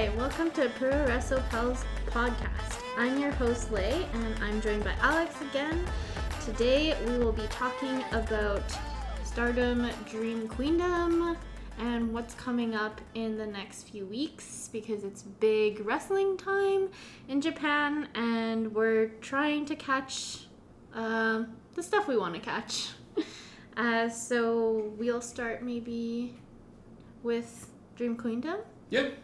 Hi, welcome to Puroresu Pals podcast. I'm your host, Lei, and I'm joined by Alex again. Today we will be talking about Stardom Dream Queendom and what's coming up in the next few weeks because it's big wrestling time in Japan and we're trying to catch uh, the stuff we want to catch. Uh, so we'll start maybe with Dream Queendom. Yep.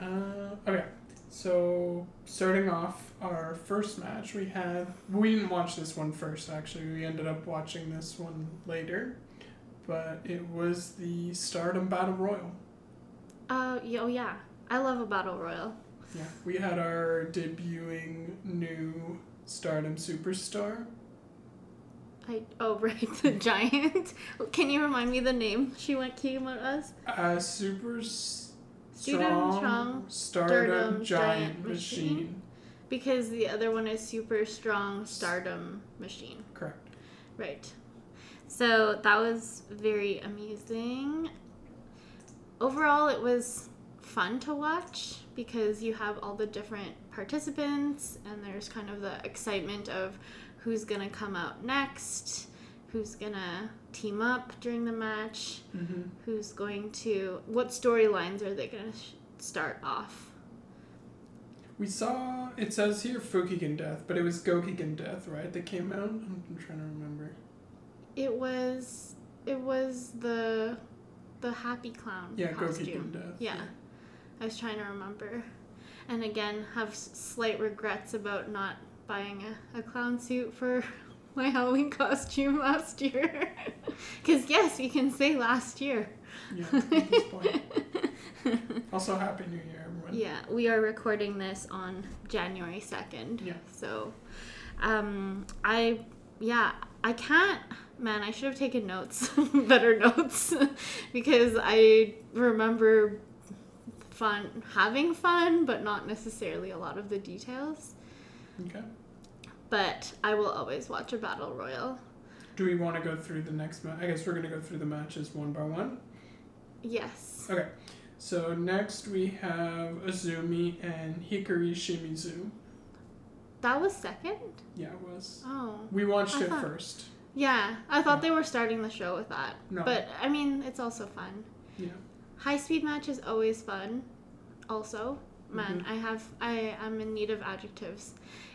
Uh, okay, so starting off our first match, we had we didn't watch this one first. Actually, we ended up watching this one later, but it was the Stardom Battle Royal. Uh, oh yeah, I love a battle royal. Yeah, we had our debuting new Stardom superstar. I oh right, the giant. Can you remind me the name she went came as? Uh, super strong, Strong Stardom, Stardom giant, Giant machine. Machine. Because the other one is super strong stardom machine. Correct. Right. So that was very amusing. Overall, it was fun to watch because you have all the different participants, and there's kind of the excitement of who's gonna come out next, who's gonna team up during the match, Mm-hmm. who's going to, what storylines are they gonna sh- start off? We saw it says here Fukigen Death, but it was Gokigen Death, right? That came out. I'm, I'm trying to remember. It was, it was the, the happy clown Yeah, costume. Gokigen Death. Yeah. I was trying to remember. And again, have slight regrets about not buying a, a clown suit for my Halloween costume last year. Because, yes, we can say last year. Yeah. at this point. Also, Happy New Year, everyone. yeah, we are recording this on January 2nd. Yeah. So, um, I, yeah, I can't, man, I should have taken notes, better notes, because I remember fun, having fun, but not necessarily a lot of the details. Okay. But I will always watch a battle royal. Do we want to go through the next match? I guess we're gonna go through the matches one by one. Yes. Okay. So next we have Azumi and Hikari Shimizu. That was second? Yeah, it was. Oh. We watched I it thought- first. Yeah, I thought they were starting the show with that. No. But, I mean, it's also fun. Yeah. High speed match is always fun. Also, man, Mhm. I have I am in need of adjectives.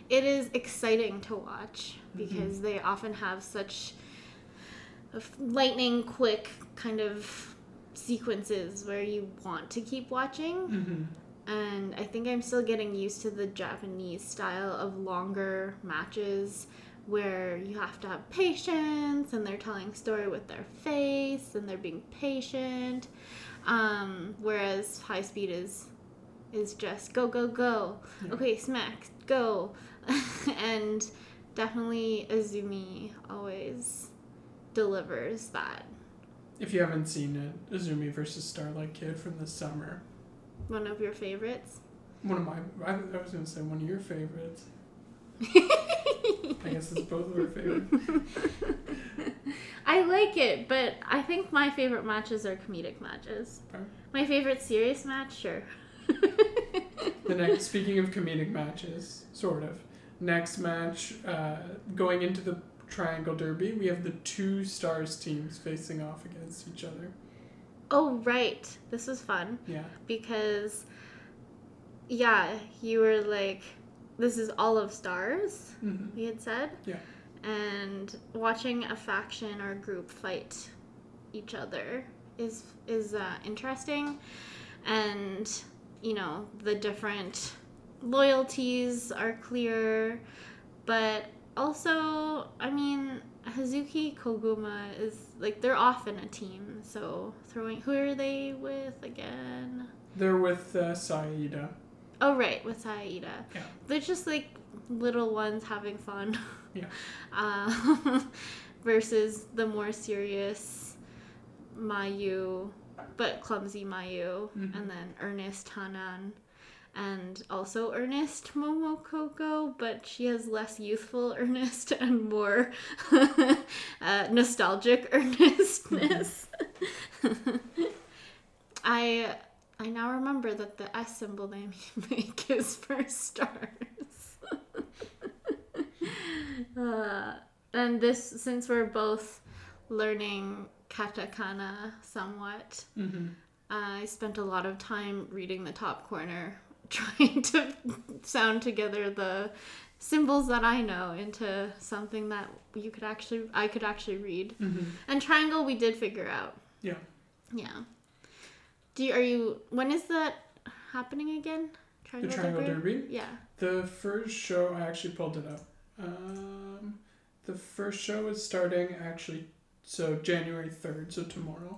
It is exciting to watch Mm-hmm. because they often have such lightning quick kind of sequences where you want to keep watching. Mm-hmm. And I think I'm still getting used to the Japanese style of longer matches where you have to have patience and they're telling story with their face and they're being patient. Um, whereas high speed is is just go go go. Yeah. Okay, smack, go. and definitely Azumi always delivers that. If you haven't seen it, Azumi versus Starlight Kid from the summer. One of your favorites. One of my, I, I was gonna say one of your favorites. I guess it's both of our favorites. I like it, but I think my favorite matches are comedic matches. Okay. My favorite serious match, sure. The next, speaking of comedic matches, sort of. Next match, uh, going into the Triangle Derby, we have the two stars teams facing off against each other. oh, right. This was fun Yeah. because, yeah, you were like, this is all of stars, Mm-hmm. he had said. Yeah. And watching a faction or group fight each other is is uh, interesting, and you know the different loyalties are clear, but also I mean Hazuki Koguma is like they're often a team, so throwing who are they with again? They're with uh, Saida. Oh right, with Saida. Yeah. They're just like little ones having fun. Yeah. Uh, versus the more serious Mayu, but clumsy Mayu, Mhm. and then Ernest Hanan, and also Ernest Momo Kohgo, but she has less youthful earnest and more uh, nostalgic earnestness. I I now remember that the S symbol they make is for stars. uh, and this, since we're both learning katakana somewhat, Mm-hmm. I spent a lot of time reading the top corner, trying to sound together the symbols that I know into something that you could actually, I could actually read. Mm-hmm. And triangle, we did figure out. Yeah. Yeah. Do you, are you? When is that happening again? The Triangle Derby. Yeah. The first show, I actually pulled it up. Um, the first show is starting actually, so January third, so tomorrow.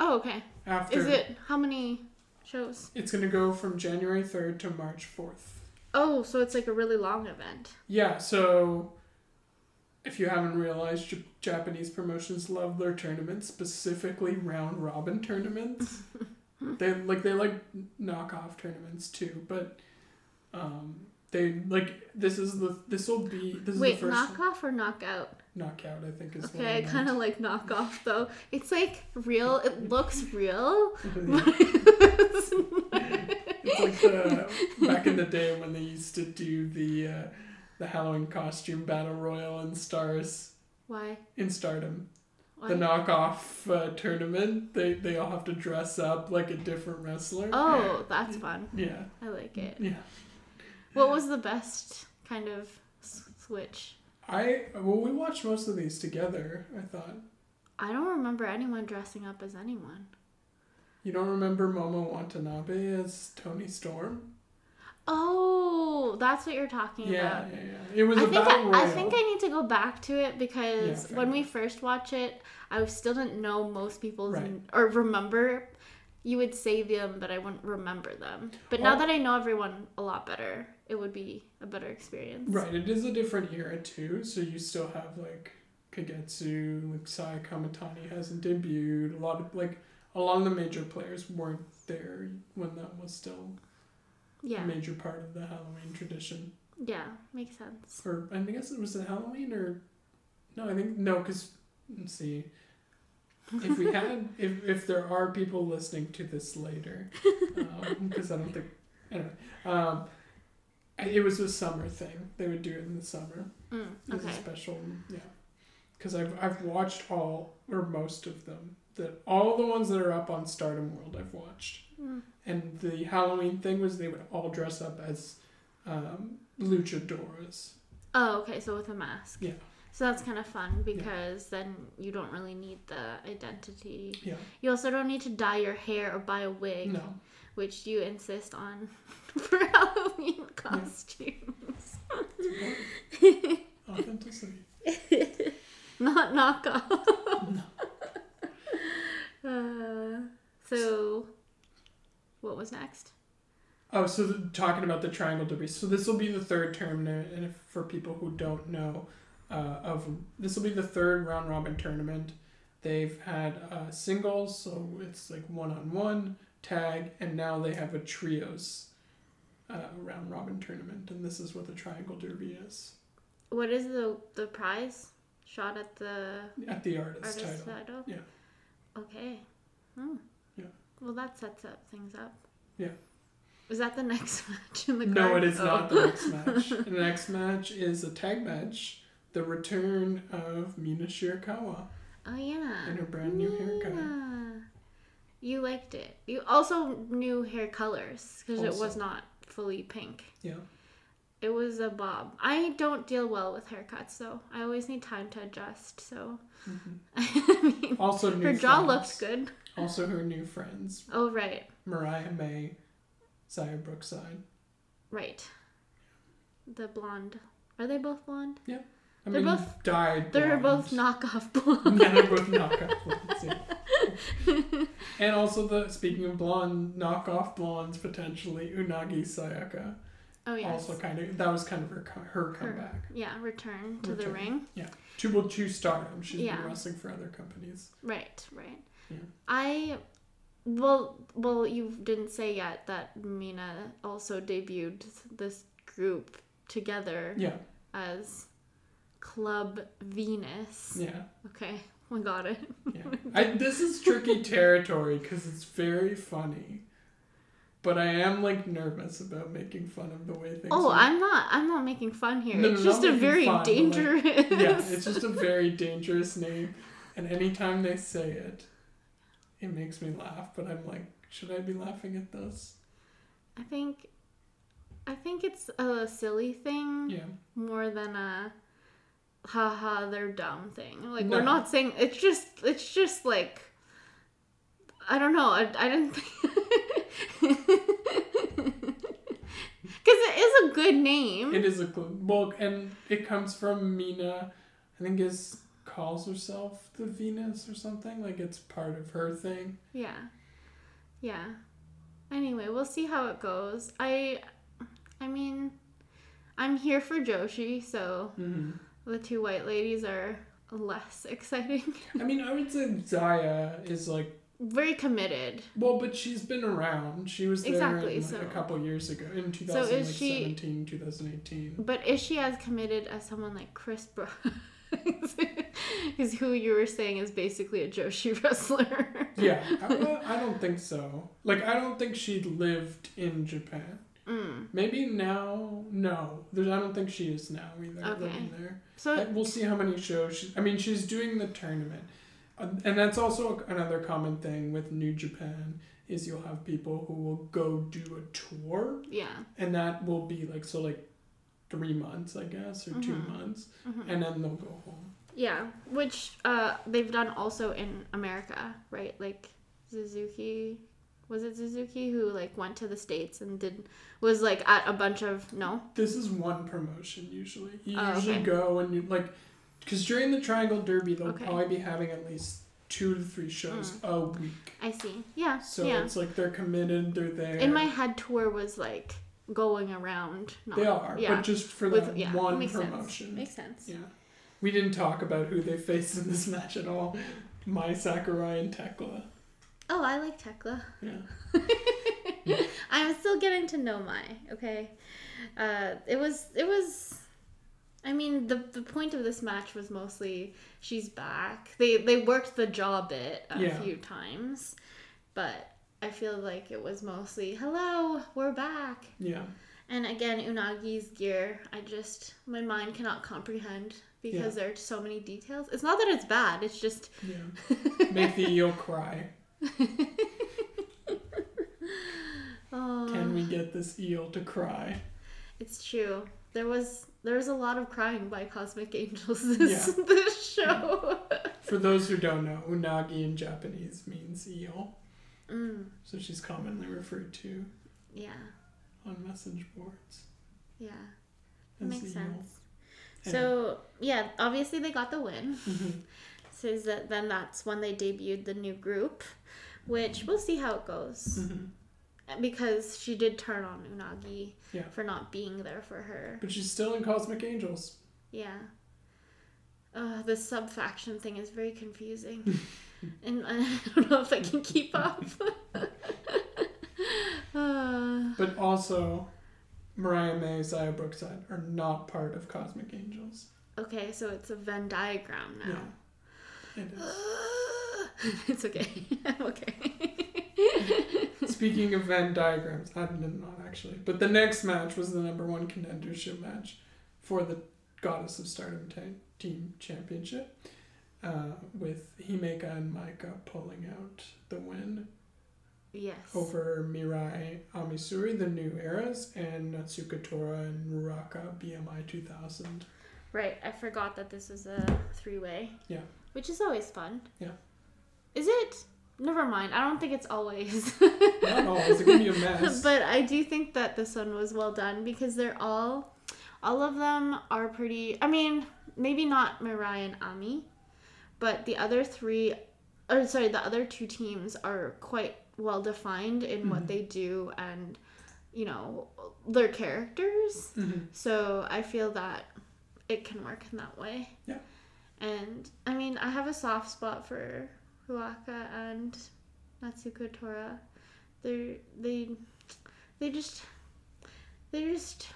Oh, okay. After Is it how many shows? It's gonna go from January third to March fourth. Oh, so it's like a really long event. Yeah, so if you haven't realized, J- Japanese promotions love their tournaments, specifically round robin tournaments. they like they like knockoff tournaments too, but um, they like this is the this will be this is Wait, the first knockoff or knockout? Knockout. I think is Okay, I kind of like knockoff though. It's like real. It looks real. it's like the back in the day when they used to do the uh, the Halloween costume battle royal in stars Why? in Stardom. Why? the knockoff uh, tournament. They they all have to dress up like a different wrestler. Oh, that's fun. Yeah, I like it. yeah. What was the best kind of switch? I well, we watched most of these together. I thought I don't remember anyone dressing up as anyone. you don't remember Momo Watanabe as Toni Storm? Oh, that's what you're talking Yeah, about. yeah, yeah. It was I a think battle I, royal. I think I need to go back to it because fair when we first watch it, I still didn't know most people's Right. n- or remember. You would say them, but I wouldn't remember them. But now Oh. that I know everyone a lot better, it would be a better experience. Right, it is a different era too. So you still have like Kagetsu, like Saya Kamitani hasn't debuted. A lot of like a lot of the major players weren't there when that was still Yeah. a major part of the Halloween tradition. Yeah. Makes sense. or I guess it was it Halloween or no, I think no, because let's see. If we had, if if there are people listening to this later, because I don't think anyway, um, it was a summer thing. They would do it in the summer. Mm, It was a special, yeah. Because I've I've watched all or most of them. That all the ones that are up on Stardom World I've watched. Mm. And the Halloween thing was they would all dress up as um, luchadoras. Oh, okay. So with a mask. Yeah. So that's kind of fun because then you don't really need the identity. Yeah. You also don't need to dye your hair or buy a wig, No. Which you insist on for Halloween costumes. Authenticity. Not knockoff. No. Uh, so, what was next? Oh, so the, talking about the triangle derby. So this will be the third tournament, and if, for people who don't know, uh, of this will be the third round robin tournament. They've had uh, singles, so it's like one on one tag, and now they have a trios uh, round robin tournament, and this is what the triangle derby is What is the the prize? Shot at the at the artist, artist title. title. Yeah. Okay. Hmm. Yeah. Well, that sets up things up. Yeah. Is that the next match in the No, card? it is Oh. not the next match. the next match is a tag match. The return of Mina Shirakawa Oh yeah. in her brand new haircut. Yeah. You liked it. You also knew hair colors because it was not fully pink. Yeah. It was a bob. I don't deal well with haircuts though. I always need time to adjust. So I mm-hmm. mean, Also her jaw friends. looked good. Also her new friends, Oh right, Mariah May, Zaya Brookside. right. The blonde. Are they both blonde? I They're mean, both- dyed. They're blonde. both knockoff blonde. yeah, they're both knockoff blondes. Yeah. and also the speaking of blonde knockoff blondes, potentially Unagi Sayaka. Oh yes. Also kind of that was kind of her her comeback. Yeah, return to the Return. ring. Two well, two stardom. She's Yeah. been wrestling for other companies. Right, right. Yeah. I well well you didn't say yet that Mina also debuted this group together Yeah, as Club Venus. yeah, Okay, we got it. yeah. I, this is tricky territory because it's very funny. but I am like nervous about making fun of the way things. Oh, are. I'm not. I'm not making fun here. No, it's just a very fun, but, like, dangerous. yeah, it's just a very dangerous name, and anytime they say it, it makes me laugh. But I'm like, should I be laughing at this? I think. I think it's a silly thing Yeah. more than a haha they're dumb thing. Like No. we're not saying it's just it's just like I don't know. I, I didn't because it is a good name. It is a clue. Well, and it comes from Mina. I think is calls herself the Venus or something. Like it's part of her thing. Yeah. Yeah. Anyway, we'll see how it goes. I I mean, I'm here for Joshi, so Mm-hmm. The two white ladies are less exciting. I mean, I would say Zaya is like Very committed. well, but she's been around. She was there Exactly, in, like, so- a couple years ago in So is she- 2017, 2018. But is she as committed as someone like Chris Brooks? Is who you were saying is basically a Joshi wrestler. Yeah, I, I don't think so. Like, I don't think she lived in Japan. Mm. Maybe now, no. There's, I don't think she is now either. Okay. Living there. So Uh, We'll see how many shows. She, I mean, she's doing the tournament, Uh, and that's also another common thing with New Japan is you'll have people who will go do a tour, yeah. and that will be like so like three months, I guess, or two Mhm. months, Mhm. and then they'll go home. Yeah, which uh, they've done also in America, right? Like Suzuki, was it Suzuki who like went to the states and did was like at a bunch of no, This is one promotion usually. You Oh, usually okay. go and you like, because during the Triangle Derby they'll Okay. probably be having at least two to three shows a week. I see. Yeah, So Mm. yeah. it's like they're committed. They're there. In my head, tour was like going around. Not, They are, yeah. but just for With yeah, one makes promotion. sense. Makes sense. Yeah. We didn't talk about who they faced in this match at all. Mai Sakurai and Thekla. Oh, I like Thekla. Yeah. I'm still getting to know Mai. Okay, uh, it was it was. I mean, the the point of this match was mostly she's back. They they worked the jaw bit a Yeah. few times, but I feel like it was mostly hello, we're back. Yeah. And again, Unagi's gear, I just my mind cannot comprehend because there are so many details. It's not that it's bad. It's just Yeah. Make the eel cry. Oh, Can we get this eel to cry? It's true. There was there was a lot of crying by Cosmic Angels this Yeah. this show. For those who don't know, unagi in Japanese means eel. mm, So she's commonly referred to yeah, on message boards yeah, as makes sense. And- So yeah, obviously they got the win. Mhm. Says that then that's when they debuted the new group, which we'll see how it goes Mhm. because she did turn on Unagi Yeah. for not being there for her. But she's still in Cosmic Angels. Yeah. Uh, the sub faction thing is very confusing. and I don't know if I can keep up. uh, But also, Mariah May, Zaya Brookside are not part of Cosmic Angels. okay, so it's a Venn diagram now. Yeah. It it's okay. I'm okay. Speaking of Venn diagrams, I did not actually. But the next match was the number one contendership match for the Goddess of Stardom ta- Team Championship, uh, with Himeka and Maika pulling out the win yes. over Mirai Ami Sourei, the New Eras, and Natsuko Tora and Ruaka BMI 2000. Right, I forgot that this is a three way. Yeah. Which is always fun. Yeah. Is it? Never mind. I don't think it's always. Not always, it can be a mess. but I do think that this one was well done because they're all, all of them are pretty. I mean, maybe not Mirai and Ami, but the other three, or sorry, the other two teams are quite well defined in what Mhm. they do and, you know, their characters. Mhm. So I feel that it can work in that way. Yeah. And I mean, I have a soft spot for Ruaka and Natsuko Tora. They're they they just they just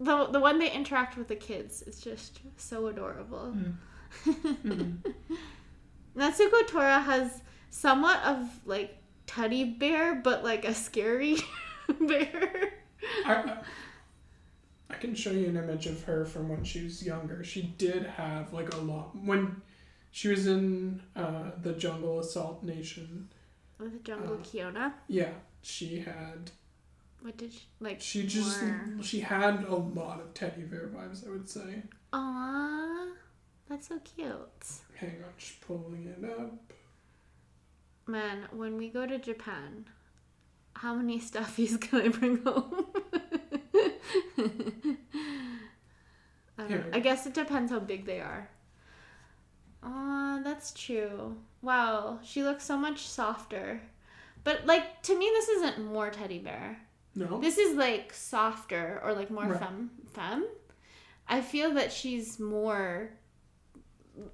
the the one they interact with the kids is just so adorable. Mm. Mhm. Natsuko Tora has somewhat of like teddy bear, but like a scary bear. I, I, can show you an image of her from when she was younger. She did have like a lot when she was in uh, the Jungle Assault Nation. With the Jungle Uh, Kyona. Yeah, she had. What did she like? She just more- she had a lot of teddy bear vibes. I would say. Aw, that's so cute. Hang on, just pulling it up. Man, when we go to Japan, how many stuffies can I bring home? I, don't know. I guess it depends how big they are. Aw, that's true. Wow, she looks so much softer. But like to me, this isn't more teddy bear. No. This is like softer or like more Right. femme femme. I feel that she's more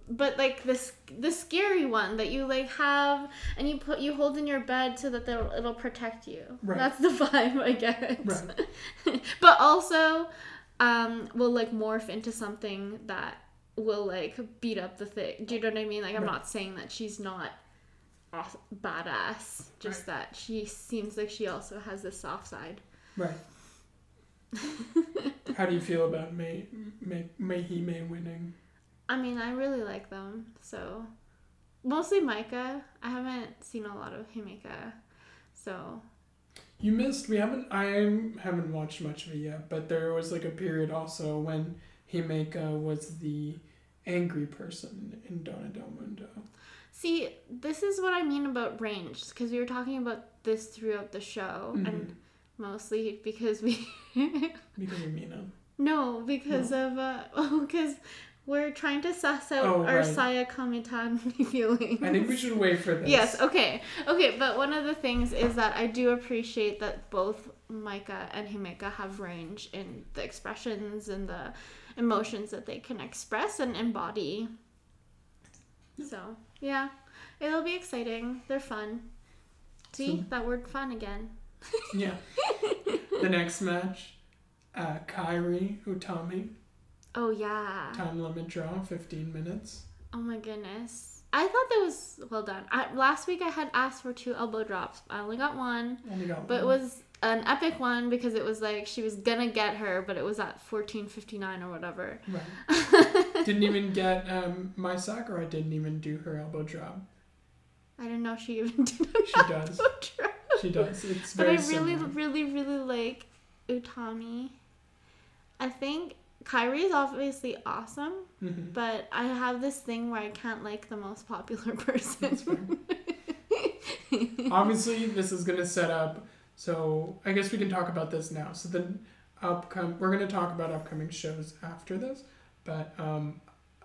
but like this the scary one that you like have and you put you hold in your bed so that it'll protect you. Right. That's the vibe I get. Right. but also um will like morph into something that will like beat up the thing. Do you know what I mean? Like I'm Right. not saying that she's not aw- badass, just Right. that she seems like she also has this soft side. Right. How do you feel about May May MaiHime winning? I mean, I really like them. So, mostly Maika. I haven't seen a lot of Himeka. So, You missed. We haven't. I haven't watched much of it yet, but there was like a period also when Himeka was the angry person in Donna Del Mondo. see, this is what I mean about range because we were talking about this throughout the show Mhm. and mostly because we Because of Mina. No, because of uh because we're trying to suss out Oh, our right. Saya Kamitani feelings. I think we should wait for this. Yes, okay. Okay, but one of the things is that I do appreciate that both Maika and Himeka have range in the expressions and the emotions that they can express and embody. So, yeah. It'll be exciting. They're fun. See, So- that word fun again. Yeah. the next match, uh, Kairi Utami, Oh, yeah. time limit draw, 15 minutes. Oh my goodness. I thought that was well done. I, last week I had asked for two elbow drops. I only got one. Only got But it was an epic one because it was like she was gonna get her, but it was at fourteen fifty nine or whatever. Right. didn't even get um, Mai Sakurai didn't even do her elbow drop. I didn't know she even did an She does. drop. She does. It's But I really, similar. really, really like Utami. I think Kairi is obviously awesome, Mhm. but I have this thing where I can't like the most popular That's person. Obviously, this is gonna set up. So I guess we can talk about this now. So the upcom we're gonna talk about upcoming shows after this, but um,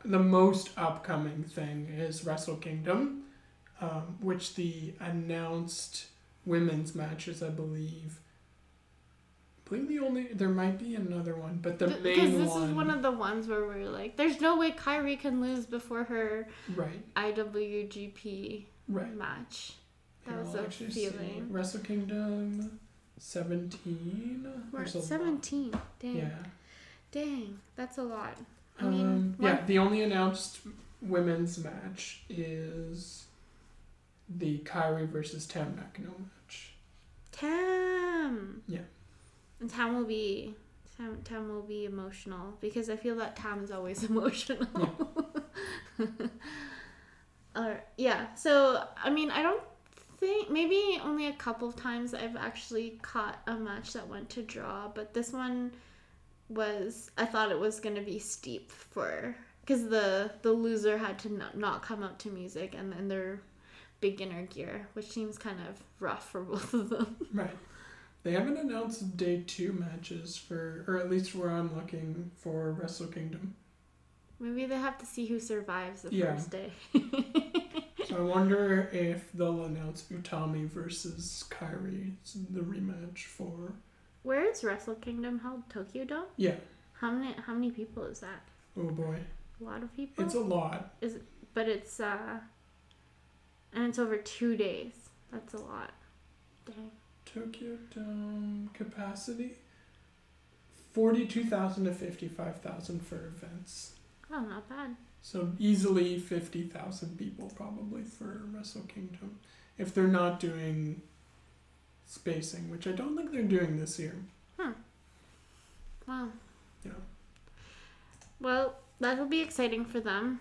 the most upcoming thing is Wrestle Kingdom, um, which the announced women's matches, I believe. Believe the only there might be another one, but the Th- main because this one, is one of the ones where we're like, there's no way Kairi can lose before her right, IWGP right. match. That Here, was I'll a feeling. Wrestle Kingdom, seventeen. We're at There's a lot. 17. Dang. Yeah. Dang. That's a lot. I mean, um, one- yeah. The only announced women's match is the Kairi versus Tam Nakano match. Tam. Yeah. And Tam will be. Tom, Tam will be emotional because I feel that Tom is always emotional. or yeah, so I mean I don't think maybe only a couple of times I've actually caught a match that went to draw, but this one was I thought it was gonna be steep for because the the loser had to not, not come out to music and then their beginner gear, which seems kind of rough for both of them. Right. They haven't announced day two matches for, or at least where I'm looking for Wrestle Kingdom. Maybe they have to see who survives the Yeah. first day. So I wonder if they'll announce Utami versus Kairi, the rematch for. Where is Wrestle Kingdom held? Tokyo Dome? Yeah. How many how many people is that? Oh boy. A lot of people? It's a lot. Is it, but it's uh and it's over two days. That's a lot. Dang. Tokyo Dome capacity 42,000 to 55,000 for events. Oh, not bad. So easily 50,000 people probably for Wrestle Kingdom. If they're not doing spacing, which I don't think they're doing this year. Hmm. Wow. Yeah. Well, that'll be exciting for them.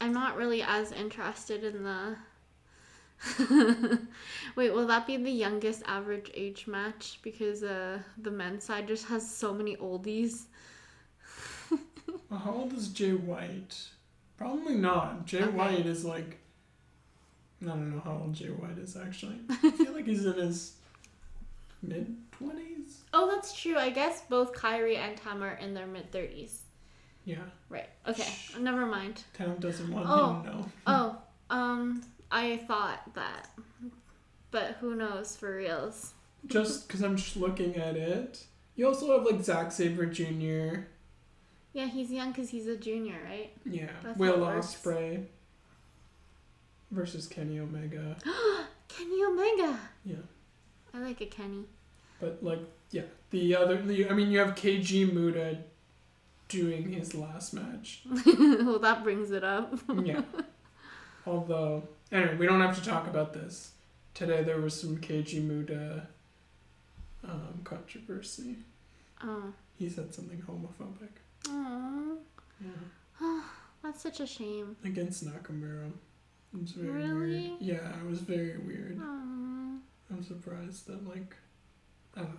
I'm not really as interested in the. Wait, will that be the youngest average age match? Because uh, the men's side just has so many oldies. Well, how old is Jay White? Probably not. Jay Okay. White is like. I don't know how old Jay White is actually. I feel like he's in his mid 20s. Oh, that's true. I guess both Kairi and Tam are in their mid 30s. Yeah. Right. Okay. Never mind. Tam doesn't want Oh. him to know. Oh, um, I thought that. But who knows for reals? Just because I'm just looking at it. You also have like Zack Sabre Jr. Yeah, he's young because he's a junior, right? Yeah. That's Will. Ospreay versus Kenny Omega. Kenny Omega. Yeah. I like a Kenny. But like, yeah, the other, the, I mean, you have Keiji Mutoh doing his last match. well, that brings it up. Yeah. Although, anyway, we don't have to talk about this. Today there was some Keiji Mutoh um, controversy. Oh. He said something homophobic. Aww. Yeah. That's such a shame. Against Nakamura. It was very Really? weird. Yeah, it was very weird. Aww. I'm surprised that like. I don't know.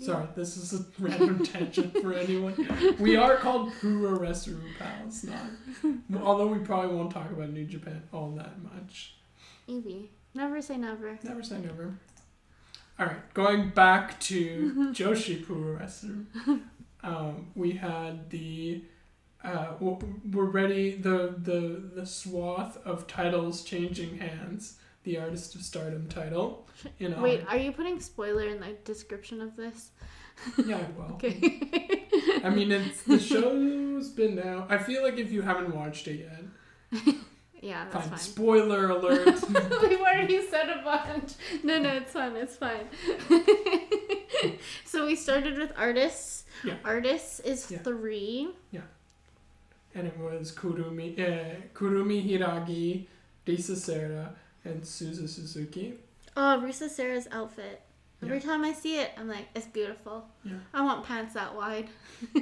Sorry, this is a random tangent for anyone. We are called Puroresu pals, not. Although we probably won't talk about New Japan all that much. Maybe. Never say never. Never say never. Alright, going back to Joshi Puroresu. Um, we had the. Uh, we're ready. The, the the swath of titles changing hands. The Artist of Stardom title. In Wait, honor- are you putting spoiler in the description of this? yeah, well. Okay. I mean, it's the show's been now. I feel like if you haven't watched it yet, yeah, that's fine. fine. Spoiler alert. We've already said a bunch. No, no, it's fine. It's fine. so we started with artists. Yeah. Artists is Yeah. three. and it was Kurumi, uh, Kurumi Hiiragi, Risa Sera, and Suzu Suzuki. Oh, Risa Sera's outfit. Every Yeah. time I see it, I'm like, it's beautiful. Yeah. I want pants that wide.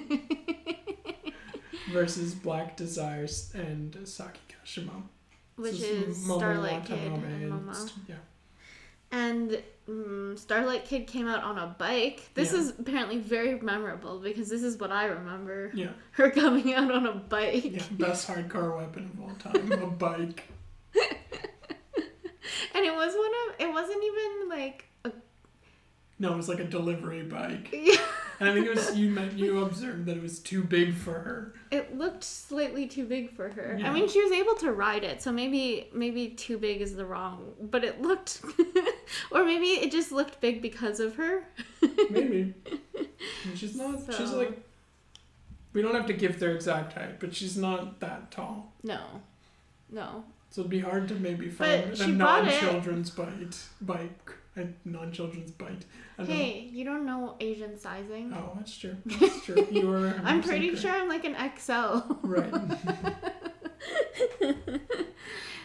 Versus Black Desires and Saki Kashima. Which This is Momo Starlight Kid and and Momo. Yeah. And mm, Starlight Kid came out on a bike. This Yeah. is apparently very memorable because this is what I remember. Yeah. Her coming out on a bike. Yeah. Best hardcore weapon of all time. a bike. And it was one of it wasn't even like a No, it was like a delivery bike. yeah, And I think it was you meant you observed that it was too big for her. it looked slightly too big for her. Yeah. I mean, she was able to ride it, so maybe maybe too big is the wrong, but it looked or maybe it just looked big because of her. Maybe. And she's not. She's like. We don't have to give their exact height, but she's not that tall. No. No. So it'd be hard to maybe find a she bought it. non-children's bite bike. A non-children's bite. Don't know. Hey, you don't know Asian sizing. Oh, that's true. That's true. You were. I'm pretty sure I'm like an XL. Right.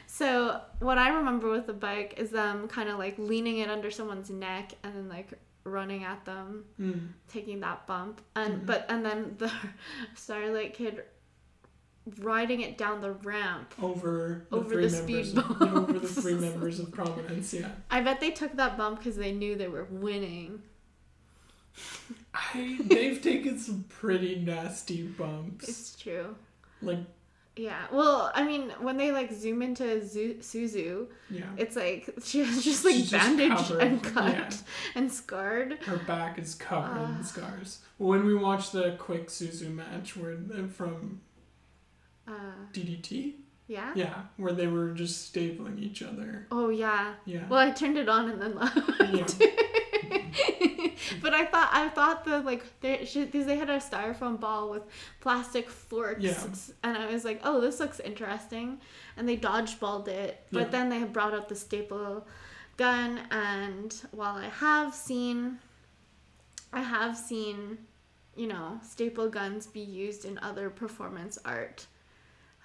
So what I remember with the bike is them kind of like leaning it under someone's neck and then like running at them, Mm. taking that bump, and Mhm. but and then the Starlight Kid riding it down the ramp. Over the Over the speed over the three members of prominence. Yeah. I bet they took that bump because they knew they were winning. I, they've taken some pretty nasty bumps. It's true. Like, Yeah. Well, I mean, when they like zoom into Zu- Suzu, yeah. it's like she has just like She's bandaged covered, and cut yeah. and scarred. Her back is covered Ah. in scars. When we watched the quick Suzu match, where uh, from Uh, DDT, yeah. yeah, where they were just stapling each other. Oh yeah. Yeah. Well, I turned it on and then left. yeah. but I thought I thought the like they because they had a styrofoam ball with plastic forks, Yeah. and I was like, oh, this looks interesting, and they dodgeballed it. But Yeah. then they had brought out the staple gun, and while I have seen, I have seen, you know, staple guns be used in other performance art.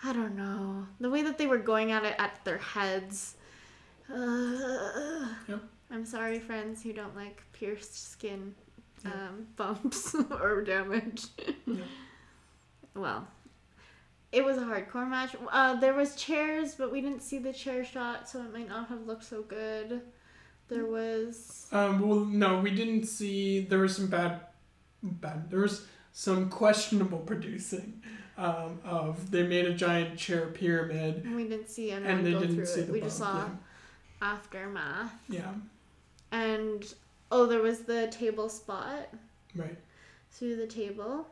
I don't know the way that they were going at it at their heads. Uh, Yep. I'm sorry, friends who don't like pierced skin um, bumps or damage. Well, it was a hardcore match. Uh, there was chairs, but we didn't see the chair shot, so it might not have looked so good. There was. Um, well, no, we didn't see. There was some bad, bad. There was some questionable producing. Um, of they made a giant chair pyramid, And We didn't see anyone and they go didn't through see it. the We bump. just saw aftermath. Yeah. yeah, And oh, there was the table spot right. through the table.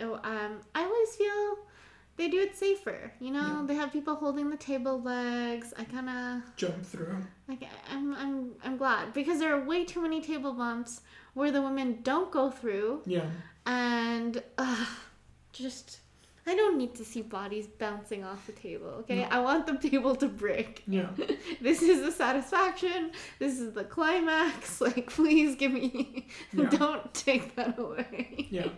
Oh, um, I always feel they do it safer. You know, Yeah. they have people holding the table legs. I kind of Jump through. like. I'm I'm I'm glad because there are way too many table bumps where the women don't go through, Yeah, and uh, just. I don't need to see bodies bouncing off the table, okay? No. I want the table to break. yeah, This is the satisfaction. This is the climax. Like, please give me. Yeah. Don't take that away. yeah.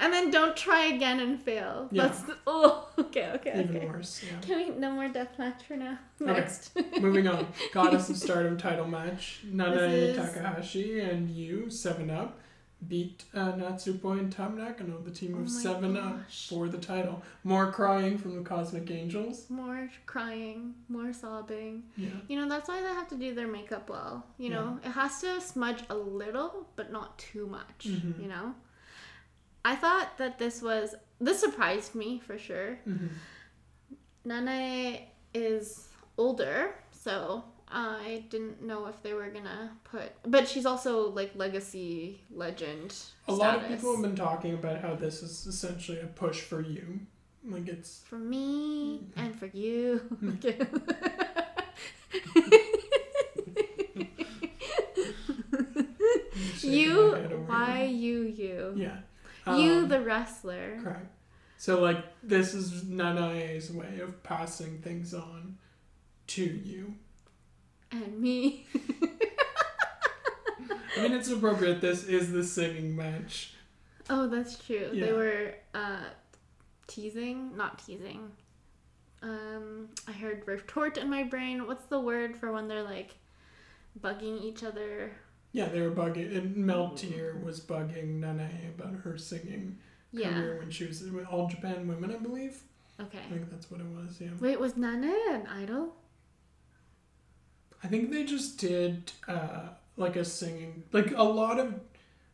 And then don't try again and fail. Yeah. That's the, oh, okay, okay, Even okay. worse. Yeah. Can we no more deathmatch for now? Next. Okay. Moving on. Goddess of Stardom title match. Is- Takahashi and you, 7Upp, beat uh, Natsupoi and Tam Nakano, the team Oh of my 7 Up, for the title. More crying from the Cosmic Angels. more crying, more sobbing. Yeah. You know, that's why they have to do their makeup well. You know, it has to smudge a little, but not too much. Mhm. You know? I thought that this was. This surprised me for sure. hmm Nanae is older, so I didn't know if they were gonna put. But she's also like legacy legend. A lot of people have been talking about how this is essentially a push for you. Like it's. For me and for you. you, head over why you, you? Yeah. You, Um, the wrestler. Correct. So like this is Nanae's way of passing things on to you. And me. I mean it's appropriate. This is the singing match. Oh, that's true. Yeah. They were uh, teasing, not teasing. Um, I heard retort in my brain. What's the word for when they're like bugging each other? Yeah, they were bugging. And Mel Tier was bugging Nanae about her singing Yeah. career when she was with All Japan Women, I believe. Okay. I think that's what it was. Yeah. Wait, was Nana an idol? I think they just did uh, like a singing, like a lot of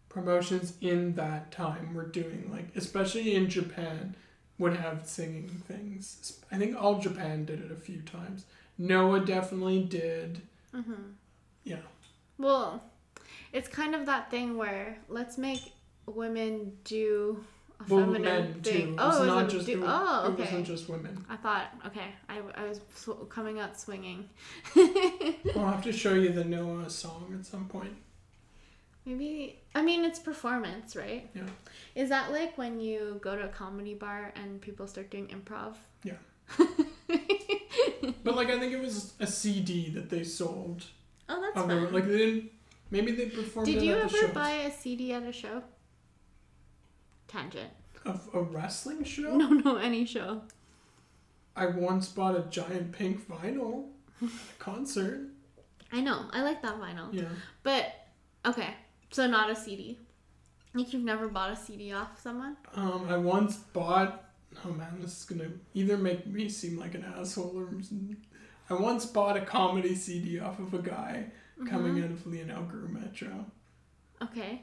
promotions in that time were doing like, especially in Japan, would have singing things. I think All Japan did it a few times. Noah definitely did. Mm-hmm. Yeah. Well, it's kind of that thing where let's make women do a Well, feminine men thing. too. Oh, it was not just it, was, oh, it okay. wasn't just women. I thought, okay, I, I was sw- coming out swinging. I'll have to show you the Noah uh, song at some point. Maybe I mean it's performance, right? Yeah. Is that like when you go to a comedy bar and people start doing improv? Yeah. But like I think it was a CD that they sold. Oh, that's fun. like they didn't. Maybe they performed. Did it you ever shows. buy a CD at a show? Tangent. of a wrestling show? No, no, any show. I once bought a giant pink vinyl at a concert. I know. I like that vinyl. Yeah. But okay, so not a CD. Like you've never bought a CD off someone? Um, I once bought. Oh man, this is gonna either make me seem like an asshole or. I once bought a comedy CD off of a guy coming Mhm. out of Lionel-Groulx Metro. Okay.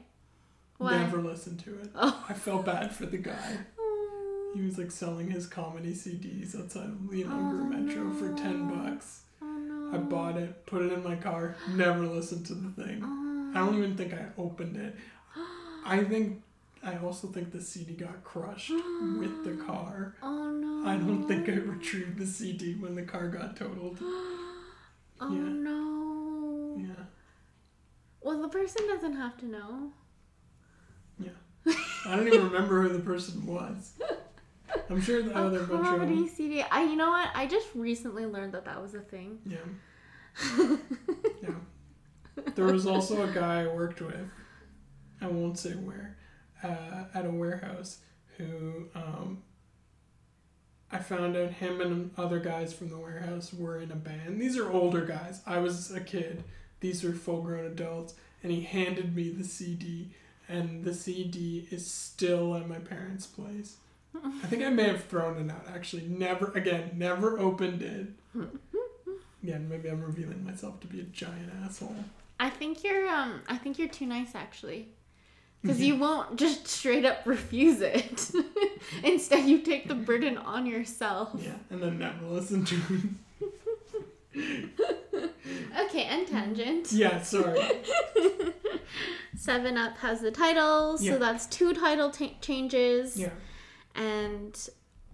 Why? Never listened to it. Oh. I felt bad for the guy. Oh. He was like selling his comedy CDs outside of Lionel-Groulx Oh, Metro for ten bucks. Oh no. I bought it, put it in my car, never listened to the thing. Oh. I don't even think I opened it. I think I also think the CD got crushed with the car. Oh no. I don't think I retrieved the CD when the car got totaled. Oh Yeah. no. Yeah. Well, the person doesn't have to know. I don't even remember who the person was. I'm sure the a other bunch of comedy. CD. I, you know what? I just recently learned that that was a thing. Yeah. Yeah. There was also a guy I worked with, I won't say where, uh, at a warehouse who um, I found out him and other guys from the warehouse were in a band. These are older guys. I was a kid these were full grown adults, and he handed me the CD, and the CD is still at my parents' place. I think I may have thrown it out. Actually, never again, never opened it. Again, maybe I'm revealing myself to be a giant asshole. I think you're um I think you're too nice actually. Because you won't just straight up refuse it. Instead, you take the burden on yourself. Yeah, and then never listen to it. Okay, and tangent. Yeah, sorry. 7Upp has the title, so Yeah. that's two title ta changes. Yeah. And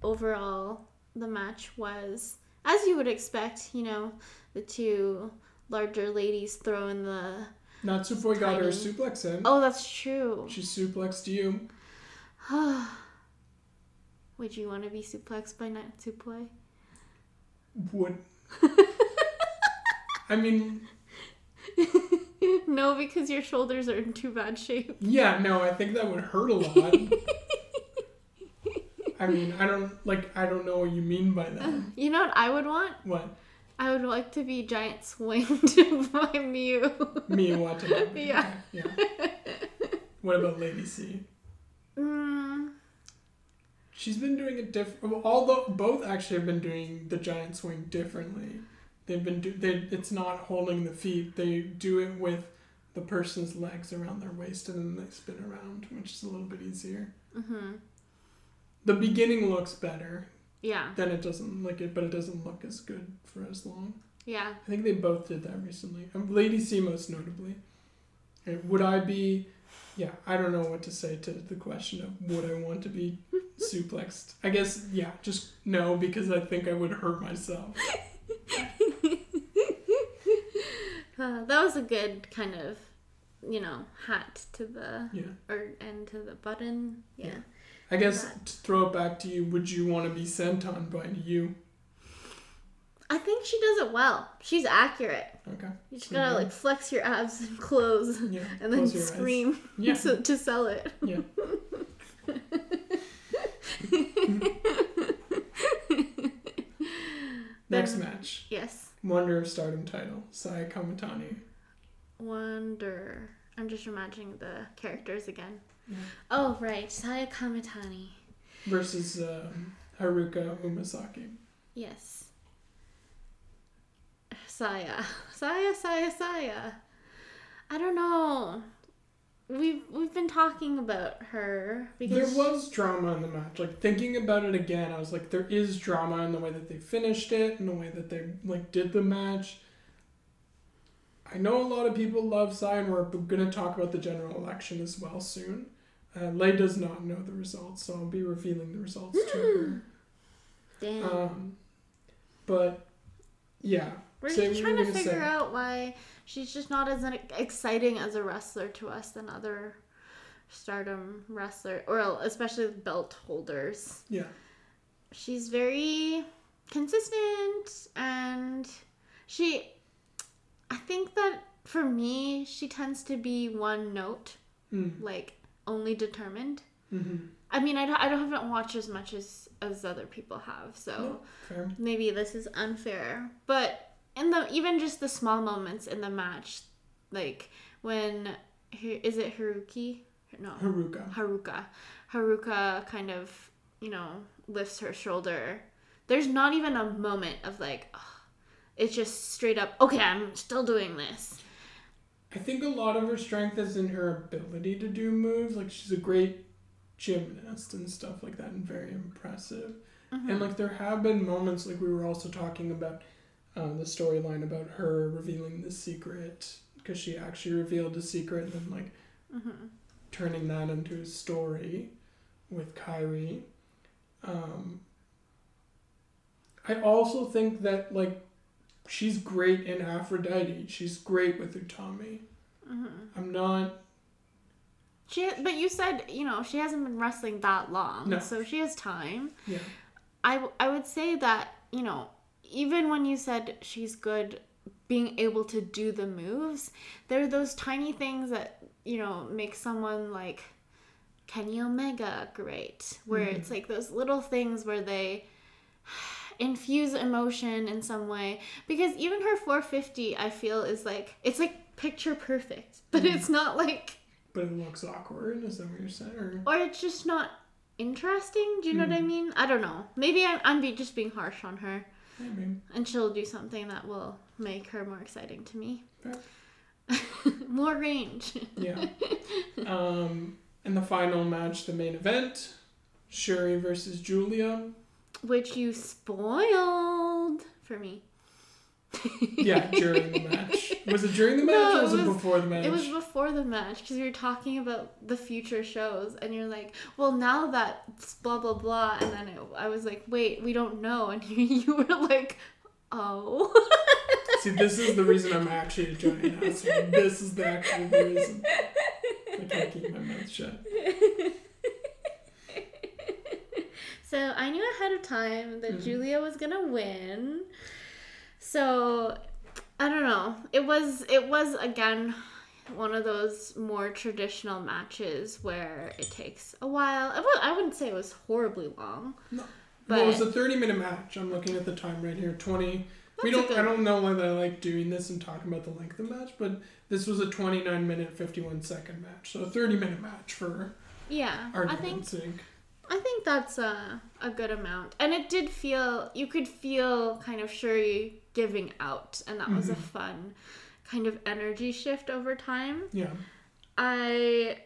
overall, the match was, as you would expect, you know, the two larger ladies throwing the. Natsupoi got her suplex in. Oh, that's true. She suplexed you. Would you want to be suplexed by Natsupoi? Would. I mean, no, because your shoulders are in too bad shape. yeah, no, I think that would hurt a lot. I mean, I don't like. I don't know what you mean by that. You know what I would want? What? I would like to be giant swinged by Mew. Me watching. Yeah. Yeah. What about Lady C? Mm, She's been doing it different. Although both actually have been doing the giant swing differently. They've been do. They. It's not holding the feet. They do it with the person's legs around their waist and then they spin around, which is a little bit easier. hmm The beginning looks better. Yeah, Then it doesn't like it, but it doesn't look as good for as long. yeah. I think they both did that recently. Um, Lady C most notably. And would I be? Yeah, I don't know what to say to the question of would I want to be suplexed. I guess yeah, just no because I think I would hurt myself. Uh, that was a good kind of, you know, hat to the Yeah, or and to the button. Yeah. Yeah. I guess to throw it back to you, would you want to be sent on by you? I think she does it well. She's accurate. Okay. You just gotta like flex your abs and close, Yeah. and then close scream Yeah. to, to sell it. Yeah. Next match, Yes. Wonder of Stardom title, Saya Kamitani. Wonder. I'm just imagining the characters again. Yeah. Oh right, Saya Kamitani. versus um, Haruka Umesaki. Yes. Saya. Saya, Saya, Saya. I don't know. We've we've been talking about her There was drama in the match. Like thinking about it again, I was like, there is drama in the way that they finished it, and the way that they like did the match. I know a lot of people love Sai, and we're gonna talk about the general election as well soon. Uh, Lei does not know the results, so I'll be revealing the results to damn. her. Um, but yeah, We're just trying to figure say. out why she's just not as exciting as a wrestler to us than other stardom wrestler or especially belt holders. yeah, She's very consistent and she I think that for me she tends to be one note, mm. like only determined. hmm I mean, I, don't- I don't haven't watched as much as as other people have, so No, maybe this is unfair but in the even just the small moments in the match like when is it haruki no Haruka. haruka haruka kind of you know lifts her shoulder there's not even a moment of like ugh. it's just straight up okay i'm still doing this I think a lot of her strength is in her ability to do moves. Like she's a great gymnast and stuff like that, and very impressive. Mm-hmm. And like there have been moments, like we were also talking about um, the storyline about her revealing the secret because she actually revealed a secret and then like hmm turning that into a story with Kairi. Um, I also think that like she's great in Aphrodite. She's great with Utami. hmm I'm not. she but you said you know she hasn't been wrestling that long No. so she has time Yeah. I, I would say that, you know, even when you said she's good being able to do the moves, there are those tiny things that, you know, make someone like Kenny Omega great. Where Mhm. it's like those little things where they. infuse emotion in some way because even her 450 I feel is like it's like picture perfect, but Mhm. it's not like But it looks awkward. Is that what you're saying? Or or it's just not interesting. Do you know what I Mhm. mean? I don't know. Maybe I'm, I'm be, just being harsh on her, maybe. and she'll do something that will make her more exciting to me. More range. Yeah. um, in the final match, the main event, Shuri versus Julia. Which you spoiled for me. Yeah, during the match. Was it during the match No, or was it it, before the match? It was before the match because we were talking about the future shows, and you're like, "Well, now that's blah blah blah," and then it, I was like, "Wait, we don't know," and you, you were like, "Oh." See, this is the reason I'm actually a giant asshole. This is the actual reason. I can't keep my mouth shut. so I knew ahead of time that Mhm. Julia was gonna win. So I don't know. It was it was again one of those more traditional matches where it takes a while. I wouldn't say it was horribly long. No. But well, it was a 30 minute match. I'm looking at the time right here. 20. we don't. I don't know whether I like doing this and talking about the length of the match, but this was a 29 minute 51 second match, so a 30 minute match for yeah, I think sake. I think that's a, a good amount. And it did feel, you could feel kind of Shuri giving out. And that was a Mhm. fun kind of energy shift over time. Yeah. I.